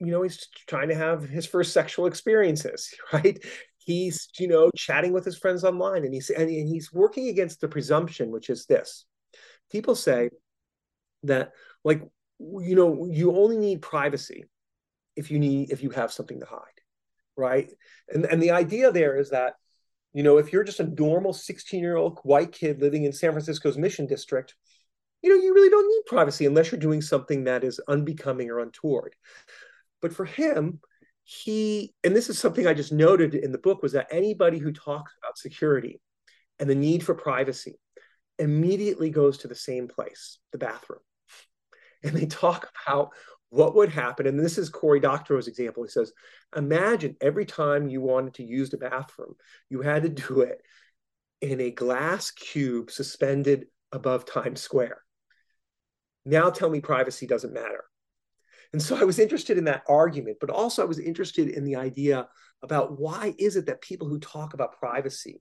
you know, he's trying to have his first sexual experiences, [laughs] right? He's, you know, chatting with his friends online and he's, and he's working against the presumption, which is this. People say that, like, you know, you only need privacy if you need, if you have something to hide, right? And, and the idea there is that you know, if you're just a normal 16 year old white kid living in San Francisco's Mission District, you know, you really don't need privacy unless you're doing something that is unbecoming or untoward. But for him, he, and this is something I just noted in the book, was that anybody who talks about security and the need for privacy immediately goes to the same place, the bathroom. And they talk about what would happen, and this is Cory Doctorow's example. He says, imagine every time you wanted to use the bathroom, you had to do it in a glass cube suspended above Times Square. Now tell me privacy doesn't matter. And so I was interested in that argument, but also I was interested in the idea about why is it that people who talk about privacy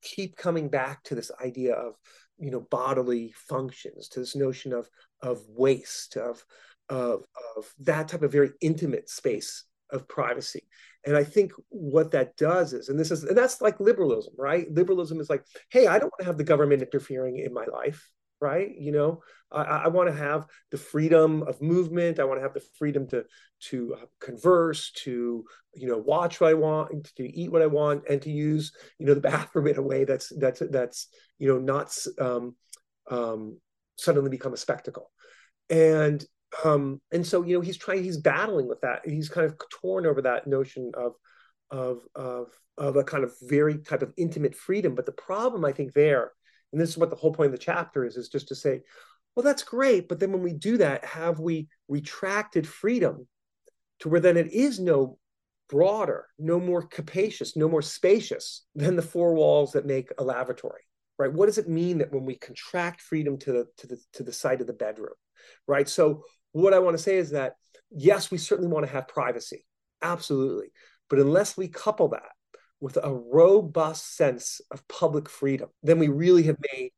keep coming back to this idea of you know bodily functions to this notion of of waste of of, of that type of very intimate space of privacy. And I think what that does is, and this is, and that's like liberalism, right? Liberalism is like, hey, I don't want to have the government interfering in my life, right? You know, I, I want to have the freedom of movement. I want to have the freedom to to uh, converse, to you know, watch what I want, to eat what I want, and to use you know the bathroom in a way that's that's that's you know not um, um, suddenly become a spectacle. And um, and so you know he's trying he's battling with that. He's kind of torn over that notion of of of of a kind of very type of intimate freedom. But the problem i think there and this is what the whole point of the chapter is is just to say well that's great. But then when we do that have we retracted freedom to where then it is no broader no more capacious no more spacious than the four walls that make a lavatory right? What does it mean that when we contract freedom to the to the to the side of the bedroom right? So what I want to say is that yes, we certainly want to have privacy, absolutely, but unless we couple that with a robust sense of public freedom, then we really have made,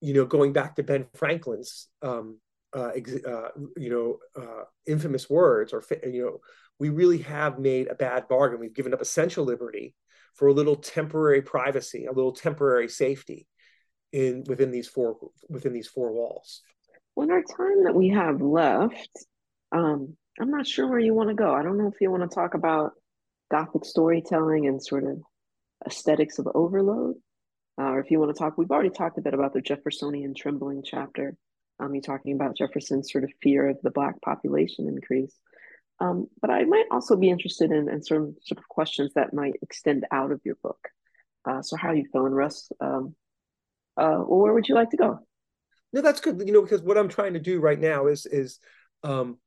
you know, going back to Ben Franklin's, um, uh, uh, you know, uh, infamous words, or you know, we really have made a bad bargain. We've given up essential liberty for a little temporary privacy, a little temporary safety in within these four within these four walls. Well, our time that we have left, um, I'm not sure where you want to go. I don't know if you want to talk about Gothic storytelling and sort of aesthetics of overload, uh, or if you want to talk. We've already talked a bit about the Jeffersonian trembling chapter. Um, you're talking about Jefferson's sort of fear of the Black population increase. Um, but I might also be interested in, in of, sort of questions that might extend out of your book. Uh, so, how are you feeling, Russ? Um, uh, well, where would you like to go? No, that's good. You know, because what I'm trying to do right now is is um,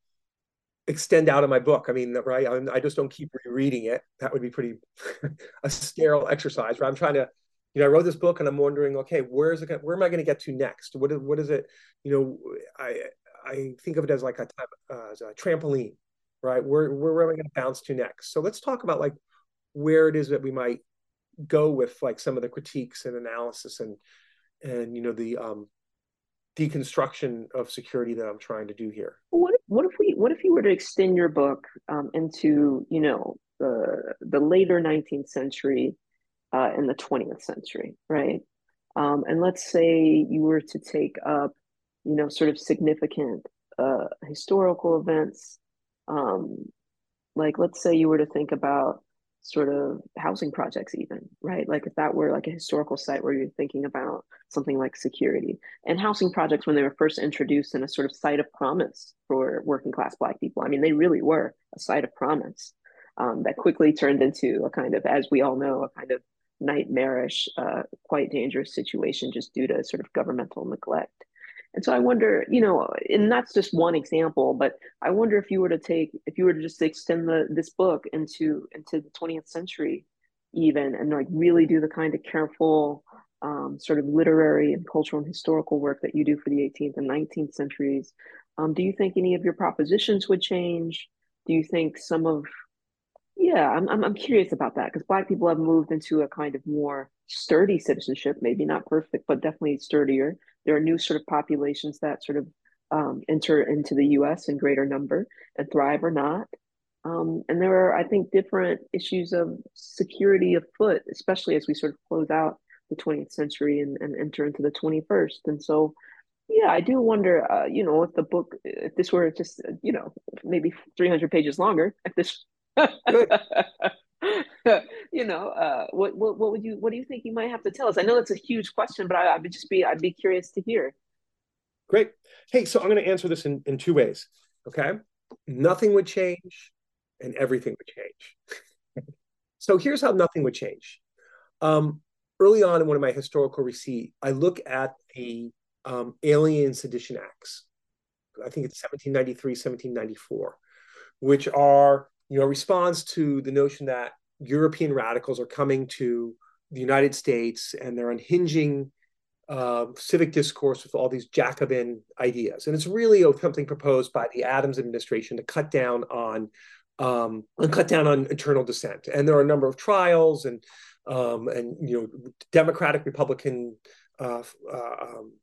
extend out of my book. I mean, right? I, I just don't keep rereading it. That would be pretty [laughs] a sterile exercise. Right? I'm trying to, you know, I wrote this book and I'm wondering, okay, where is it? Where am I going to get to next? What is what is it? You know, I I think of it as like a, uh, as a trampoline, right? Where where am I going to bounce to next? So let's talk about like where it is that we might go with like some of the critiques and analysis and and you know the um deconstruction of security that I'm trying to do here. What if, what if we what if you were to extend your book um, into you know the the later 19th century uh, and the 20th century, right? Um, and let's say you were to take up you know sort of significant uh, historical events, um, like let's say you were to think about sort of housing projects even right? Like if that were like a historical site where you're thinking about something like security and housing projects when they were first introduced in a sort of site of promise for working class black people. I mean they really were a site of promise um, that quickly turned into a kind of as we all know a kind of nightmarish uh, quite dangerous situation just due to sort of governmental neglect and so I wonder, you know, and that's just one example, but I wonder if you were to take, if you were to just extend the this book into into the 20th century, even, and like really do the kind of careful um, sort of literary and cultural and historical work that you do for the 18th and 19th centuries, um, do you think any of your propositions would change? Do you think some of, yeah, I'm I'm, I'm curious about that because Black people have moved into a kind of more sturdy citizenship, maybe not perfect, but definitely sturdier. There are new sort of populations that sort of um, enter into the U.S. in greater number and thrive or not. Um, and there are, I think, different issues of security afoot, especially as we sort of close out the 20th century and, and enter into the 21st. And so, yeah, I do wonder, uh, you know, if the book, if this were just, you know, maybe 300 pages longer, if this, [laughs] [laughs] you know, uh, what, what, what would you, what do you think you might have to tell us? I know that's a huge question, but I, I would just be, I'd be curious to hear. Great. Hey, so I'm going to answer this in, in two ways. Okay. Nothing would change and everything would change. [laughs] so here's how nothing would change. Um, early on in one of my historical receipt, I look at the um, Alien Sedition Acts. I think it's 1793, 1794, which are, you know, response to the notion that European radicals are coming to the United States and they're unhinging uh, civic discourse with all these Jacobin ideas. And it's really something proposed by the Adams administration to cut down on um, and cut down on internal dissent. And there are a number of trials and um, and you know Democratic Republican uh, uh, um,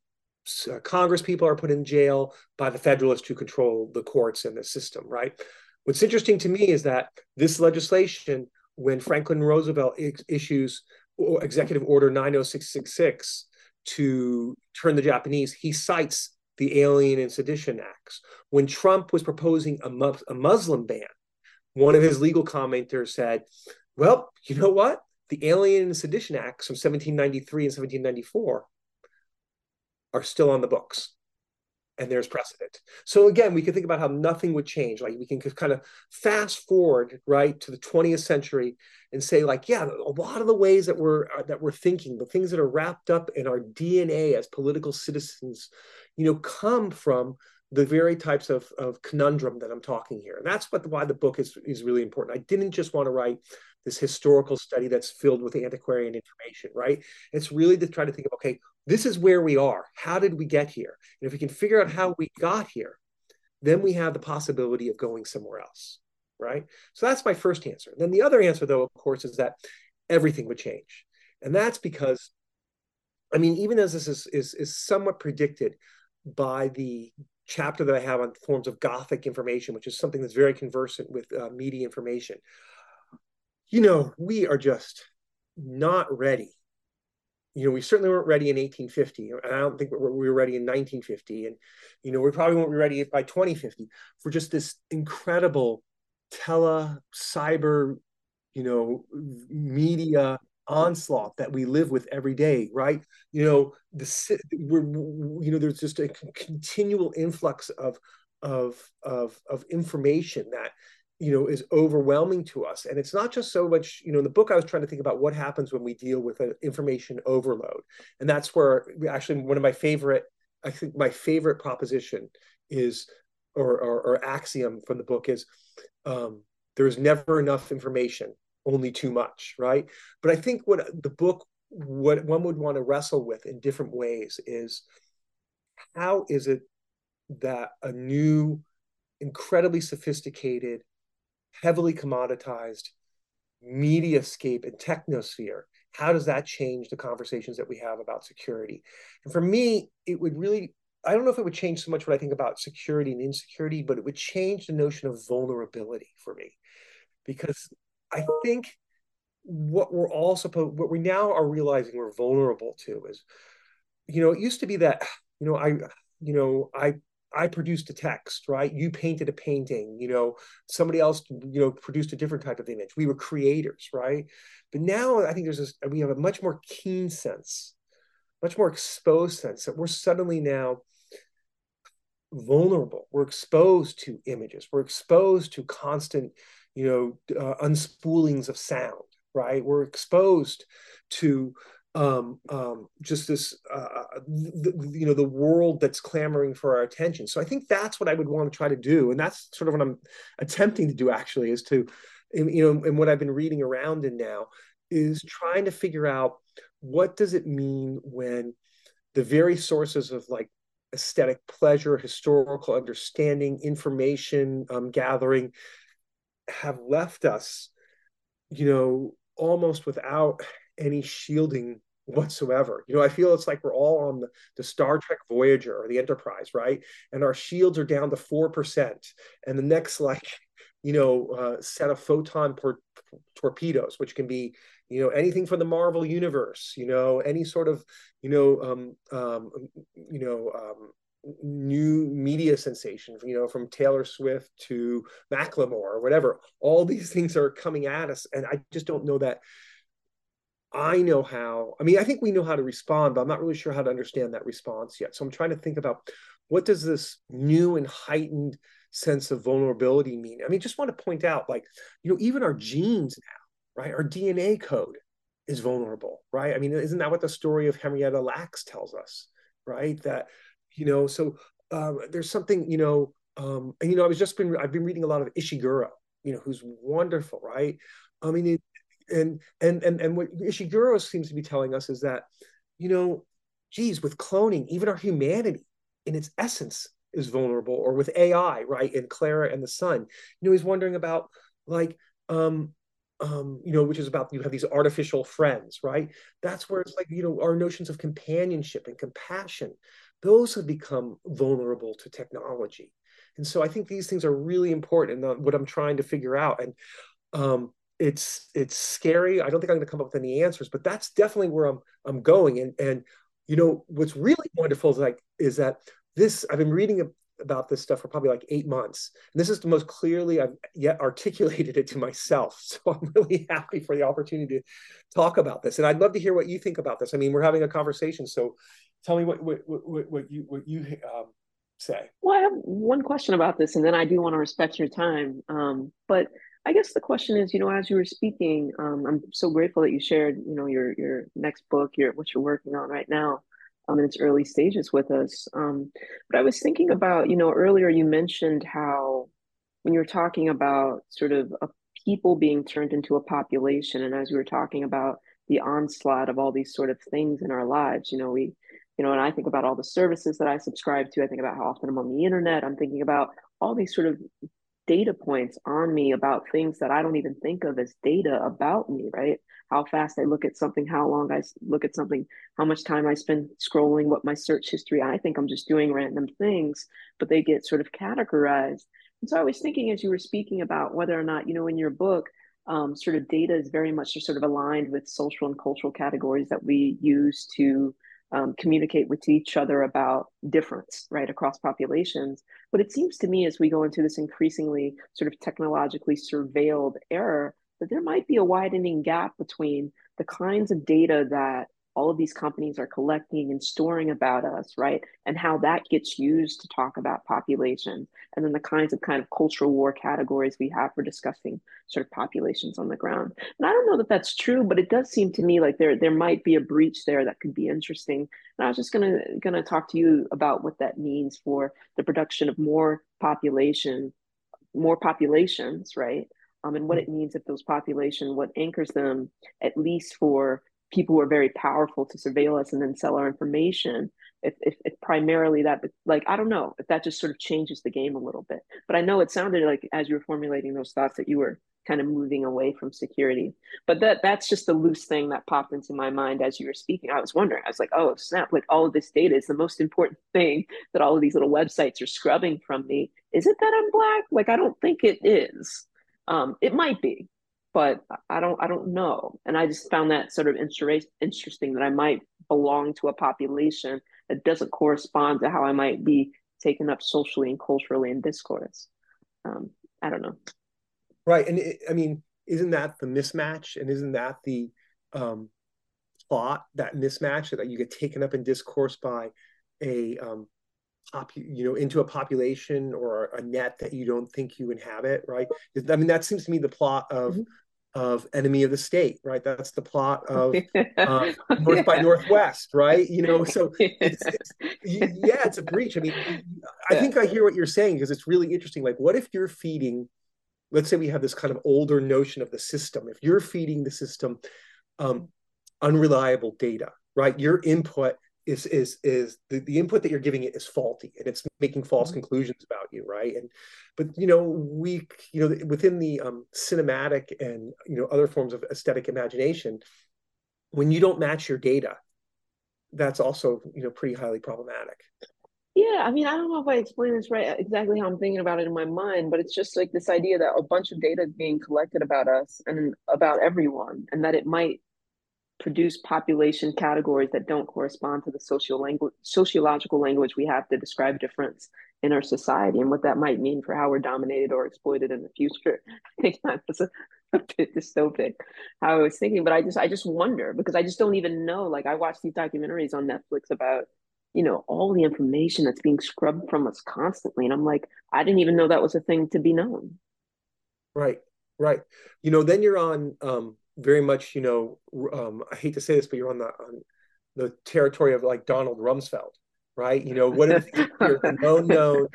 uh, Congress people are put in jail by the Federalists who control the courts and the system. Right. What's interesting to me is that this legislation, when Franklin Roosevelt issues Executive Order 90666 to turn the Japanese, he cites the Alien and Sedition Acts. When Trump was proposing a, mu- a Muslim ban, one of his legal commenters said, well, you know what? The Alien and Sedition Acts from 1793 and 1794 are still on the books and there's precedent. So again, we can think about how nothing would change. Like we can kind of fast forward right to the 20th century and say, like, yeah, a lot of the ways that we're uh, that we're thinking, the things that are wrapped up in our DNA as political citizens, you know, come from the very types of, of conundrum that I'm talking here. And that's what why the book is, is really important. I didn't just want to write this historical study that's filled with antiquarian information, right? It's really to try to think of, okay, this is where we are. How did we get here? And if we can figure out how we got here, then we have the possibility of going somewhere else, right? So that's my first answer. Then the other answer, though, of course, is that everything would change. And that's because, I mean, even as this is, is, is somewhat predicted by the chapter that I have on forms of Gothic information, which is something that's very conversant with uh, media information. You know, we are just not ready. You know, we certainly weren't ready in 1850. And I don't think we were ready in 1950. And, you know, we probably won't be ready by 2050 for just this incredible tele, cyber, you know, media onslaught that we live with every day right you know the we're you know there's just a continual influx of of of of information that you know is overwhelming to us and it's not just so much you know in the book i was trying to think about what happens when we deal with an information overload and that's where actually one of my favorite i think my favorite proposition is or or, or axiom from the book is um, there's never enough information only too much, right? But I think what the book, what one would want to wrestle with in different ways is how is it that a new, incredibly sophisticated, heavily commoditized mediascape and technosphere how does that change the conversations that we have about security? And for me it would really i don't know if it would change so much what i think about security and insecurity but it would change the notion of vulnerability for me. Because I think what we're all supposed, what we now are realizing we're vulnerable to is, you know, it used to be that, you know, I, you know, I, I produced a text, right? You painted a painting, you know, somebody else, you know, produced a different type of image. We were creators, right? But now I think there's this, we have a much more keen sense, much more exposed sense that we're suddenly now vulnerable. We're exposed to images. We're exposed to constant you know, uh, unspoolings of sound, right? We're exposed to um, um, just this, uh, the, you know, the world that's clamoring for our attention. So I think that's what I would want to try to do, and that's sort of what I'm attempting to do. Actually, is to, you know, and what I've been reading around in now is trying to figure out what does it mean when the very sources of like aesthetic pleasure, historical understanding, information um, gathering have left us you know, almost without any shielding whatsoever. You know, I feel it's like we're all on the, the Star Trek Voyager or the Enterprise, right? And our shields are down to 4%. And the next, [laughs] like, you know, uh, set of photon por- torpedoes, which can be, you know, anything from the Marvel universe, you know, any sort of, you know, um, um, you know, um, new media sensation, you know, from Taylor Swift to Macklemore or whatever. All these things are coming at us, and I just don't know that I know how. I mean, I think we know how to respond, but I'm not really sure how to understand that response yet. So I'm trying to think about what does this new and heightened sense of vulnerability mean? I mean, just want to point out, like, you know, even our genes now, right? Our DNA code is vulnerable, right? I mean, isn't that what the story of Henrietta Lacks tells us, right? That, you know, so um, there's something, you know, um, and you know, I was just been I've been reading a lot of Ishiguro, you know, who's wonderful, right? I mean, and and and and what Ishiguro seems to be telling us is that, you know, geez, with cloning, even our humanity in its essence is vulnerable, or with AI, right? In Klara and the Sun, you know, he's wondering about like, um, um, you know, which is about you have these artificial friends, right? That's where it's like, you know, our notions of companionship and compassion, those have become vulnerable to technology. And so I think these things are really important and what I'm trying to figure out. And um, it's it's scary. I don't think I'm going to come up with any answers, but that's definitely where I'm I'm going. And and you know what's really wonderful is like is that this I've been reading about this stuff for probably like eight months, and this is the most clearly I've yet articulated it to myself. [laughs] So I'm really happy for the opportunity to talk about this, and I'd love to hear what you think about this. I mean, we're having a conversation, so tell me what what what, what you what you um, say. Well, I have one question about this, and then I do want to respect your time. Um, but I guess the question is, you know, as you were speaking, um, I'm so grateful that you shared, you know, your your next book, your what you're working on right now, um, in its early stages with us. Um, but I was thinking about, you know, earlier you mentioned how when you were talking about sort of a people being turned into a population, and as we were talking about the onslaught of all these sort of things in our lives, you know, we you know, and I think about all the services that I subscribe to. I think about how often I'm on the internet. I'm thinking about all these sort of data points on me about things that I don't even think of as data about me, right? How fast I look at something, how long I look at something, how much time I spend scrolling, what my search history. I think I'm just doing random things, but they get sort of categorized. And so I was thinking as you were speaking about whether or not, you know, in your book, um, sort of data is very much just sort of aligned with social and cultural categories that we use to um, communicate with each other about difference, right, across populations. But it seems to me as we go into this increasingly sort of technologically surveilled era, that there might be a widening gap between the kinds of data that all of these companies are collecting and storing about us, right? And how that gets used to talk about populations, and then the kinds of kind of cultural war categories we have for discussing sort of populations on the ground. And I don't know that that's true, but it does seem to me like there there might be a breach there that could be interesting. And I was just gonna gonna talk to you about what that means for the production of more population, more populations, right? Um, and what it means if those population, what anchors them, at least for people who are very powerful to surveil us and then sell our information if, if, if, primarily that like i don't know if that just sort of changes the game a little bit. But i know it sounded like as you were formulating those thoughts that you were kind of moving away from security. But that that's just a loose thing that popped into my mind as you were speaking. I was wondering i was like oh snap like all of this data is the most important [laughs] thing that all of these little websites are scrubbing from me. Is it that i'm black? Like i don't think it is. Um, it might be but I don't I don't know. And I just found that sort of interesting that I might belong to a population that doesn't correspond to how I might be taken up socially and culturally in discourse. Um, I don't know. Right, and it, I mean, isn't that the mismatch, and isn't that the um, plot that mismatch that you get taken up in discourse by a um, you know, into a population or a net that you don't think you inhabit, right? I mean, that seems to me the plot of mm-hmm of enemy of the state right? That's the plot [laughs] of uh, north by northwest right? You know so it's, it's, yeah it's a breach. I mean i think i hear what you're saying because it's really interesting. Like what if you're feeding let's say we have this kind of older notion of the system. If you're feeding the system um, unreliable data right? Your input is is is the, the input that you're giving it is faulty and it's making false mm-hmm. conclusions about you right and but you know we you know within the um, cinematic and you know other forms of aesthetic imagination when you don't match your data that's also you know pretty highly problematic yeah i mean i don't know if i explain this right exactly how i'm thinking about it in my mind but it's just like this idea that a bunch of data is being collected about us and about everyone and that it might produce population categories that don't correspond to the social language sociological language we have to describe difference in our society and what that might mean for how we're dominated or exploited in the future. I think that's a, a bit dystopic how I was thinking, but I just I just wonder because I just don't even know. Like I watch these documentaries on Netflix about you know all the information that's being scrubbed from us constantly, and I'm like I didn't even know that was a thing to be known. Right, right. You know, then you're on um, very much. You know, um, I hate to say this, but you're on the on the territory of like Donald Rumsfeld right? You know, what are [laughs] the known knowns,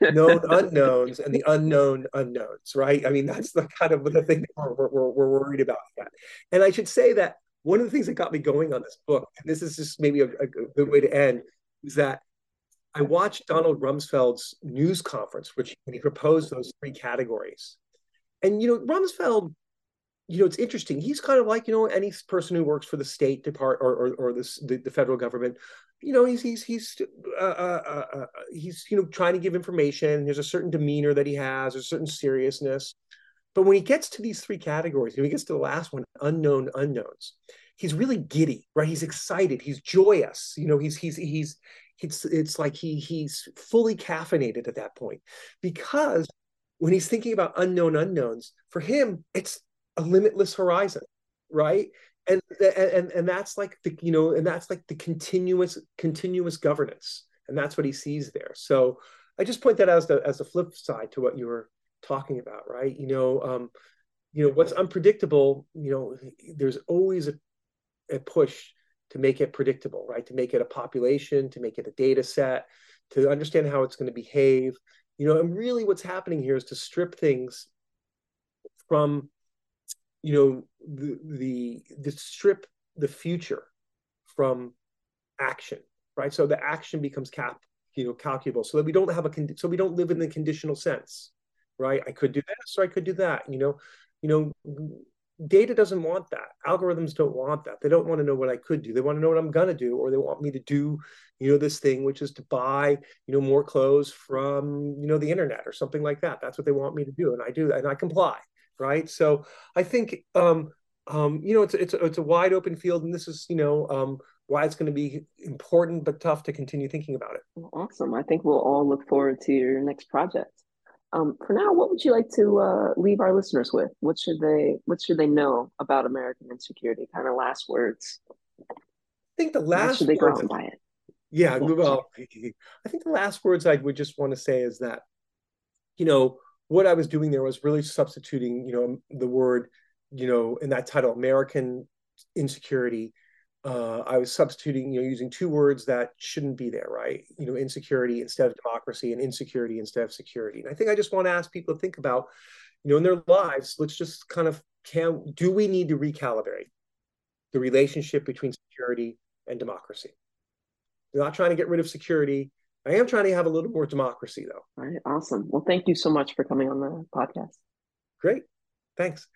the known unknowns, and the unknown unknowns, right? I mean, that's the kind of the thing we're, we're, we're worried about. That. And I should say that one of the things that got me going on this book, and this is just maybe a, a good way to end, is that I watched Donald Rumsfeld's news conference, which when he proposed those three categories. And you know, Rumsfeld you know, it's interesting. He's kind of like, you know, any person who works for the state department or, or, or this, the, the federal government, you know, he's, he's, he's, uh, uh, uh, uh, he's, you know, trying to give information. There's a certain demeanor that he has, a certain seriousness. But when he gets to these three categories, when he gets to the last one, unknown unknowns, he's really giddy, right? He's excited. He's joyous. You know, he's, he's, he's, it's, it's like he, he's fully caffeinated at that point because when he's thinking about unknown unknowns, for him, it's a limitless horizon, right? And and and that's like the you know, and that's like the continuous continuous governance, and that's what he sees there. So I just point that out as the as the flip side to what you were talking about, right? You know, um, you know what's unpredictable. You know, there's always a, a push to make it predictable, right? To make it a population, to make it a data set, to understand how it's going to behave. You know, and really what's happening here is to strip things from you know the the the strip the future from action right? So the action becomes cap you know calculable. So that we don't have a con- so we don't live in the conditional sense right? I could do this or i could do that you know? You know data doesn't want that. Algorithms don't want that. They don't want to know what i could do. They want to know what i'm going to do or they want me to do you know this thing which is to buy you know more clothes from you know the internet or something like that. That's what they want me to do and i do and i comply right? So I think um, um, you know it's it's it's a wide open field, and this is you know um, why it's going to be important but tough to continue thinking about it. Awesome! I think we'll all look forward to your next project. Um, for now, what would you like to uh, leave our listeners with? What should they What should they know about American insecurity? Kind of last words. I think the last should they go out and buy it. Yeah, well, [laughs] I think the last words I would just want to say is that, you know, what I was doing there was really substituting, you know, the word, you know, in that title, American insecurity. Uh, I was substituting, you know, using two words that shouldn't be there, right? You know, insecurity instead of democracy and insecurity instead of security. And I think I just want to ask people to think about, you know, in their lives, let's just kind of can do we need to recalibrate the relationship between security and democracy? We're not trying to get rid of security. I am trying to have a little more democracy, though. All right, awesome. Well, thank you so much for coming on the podcast. Great. Thanks.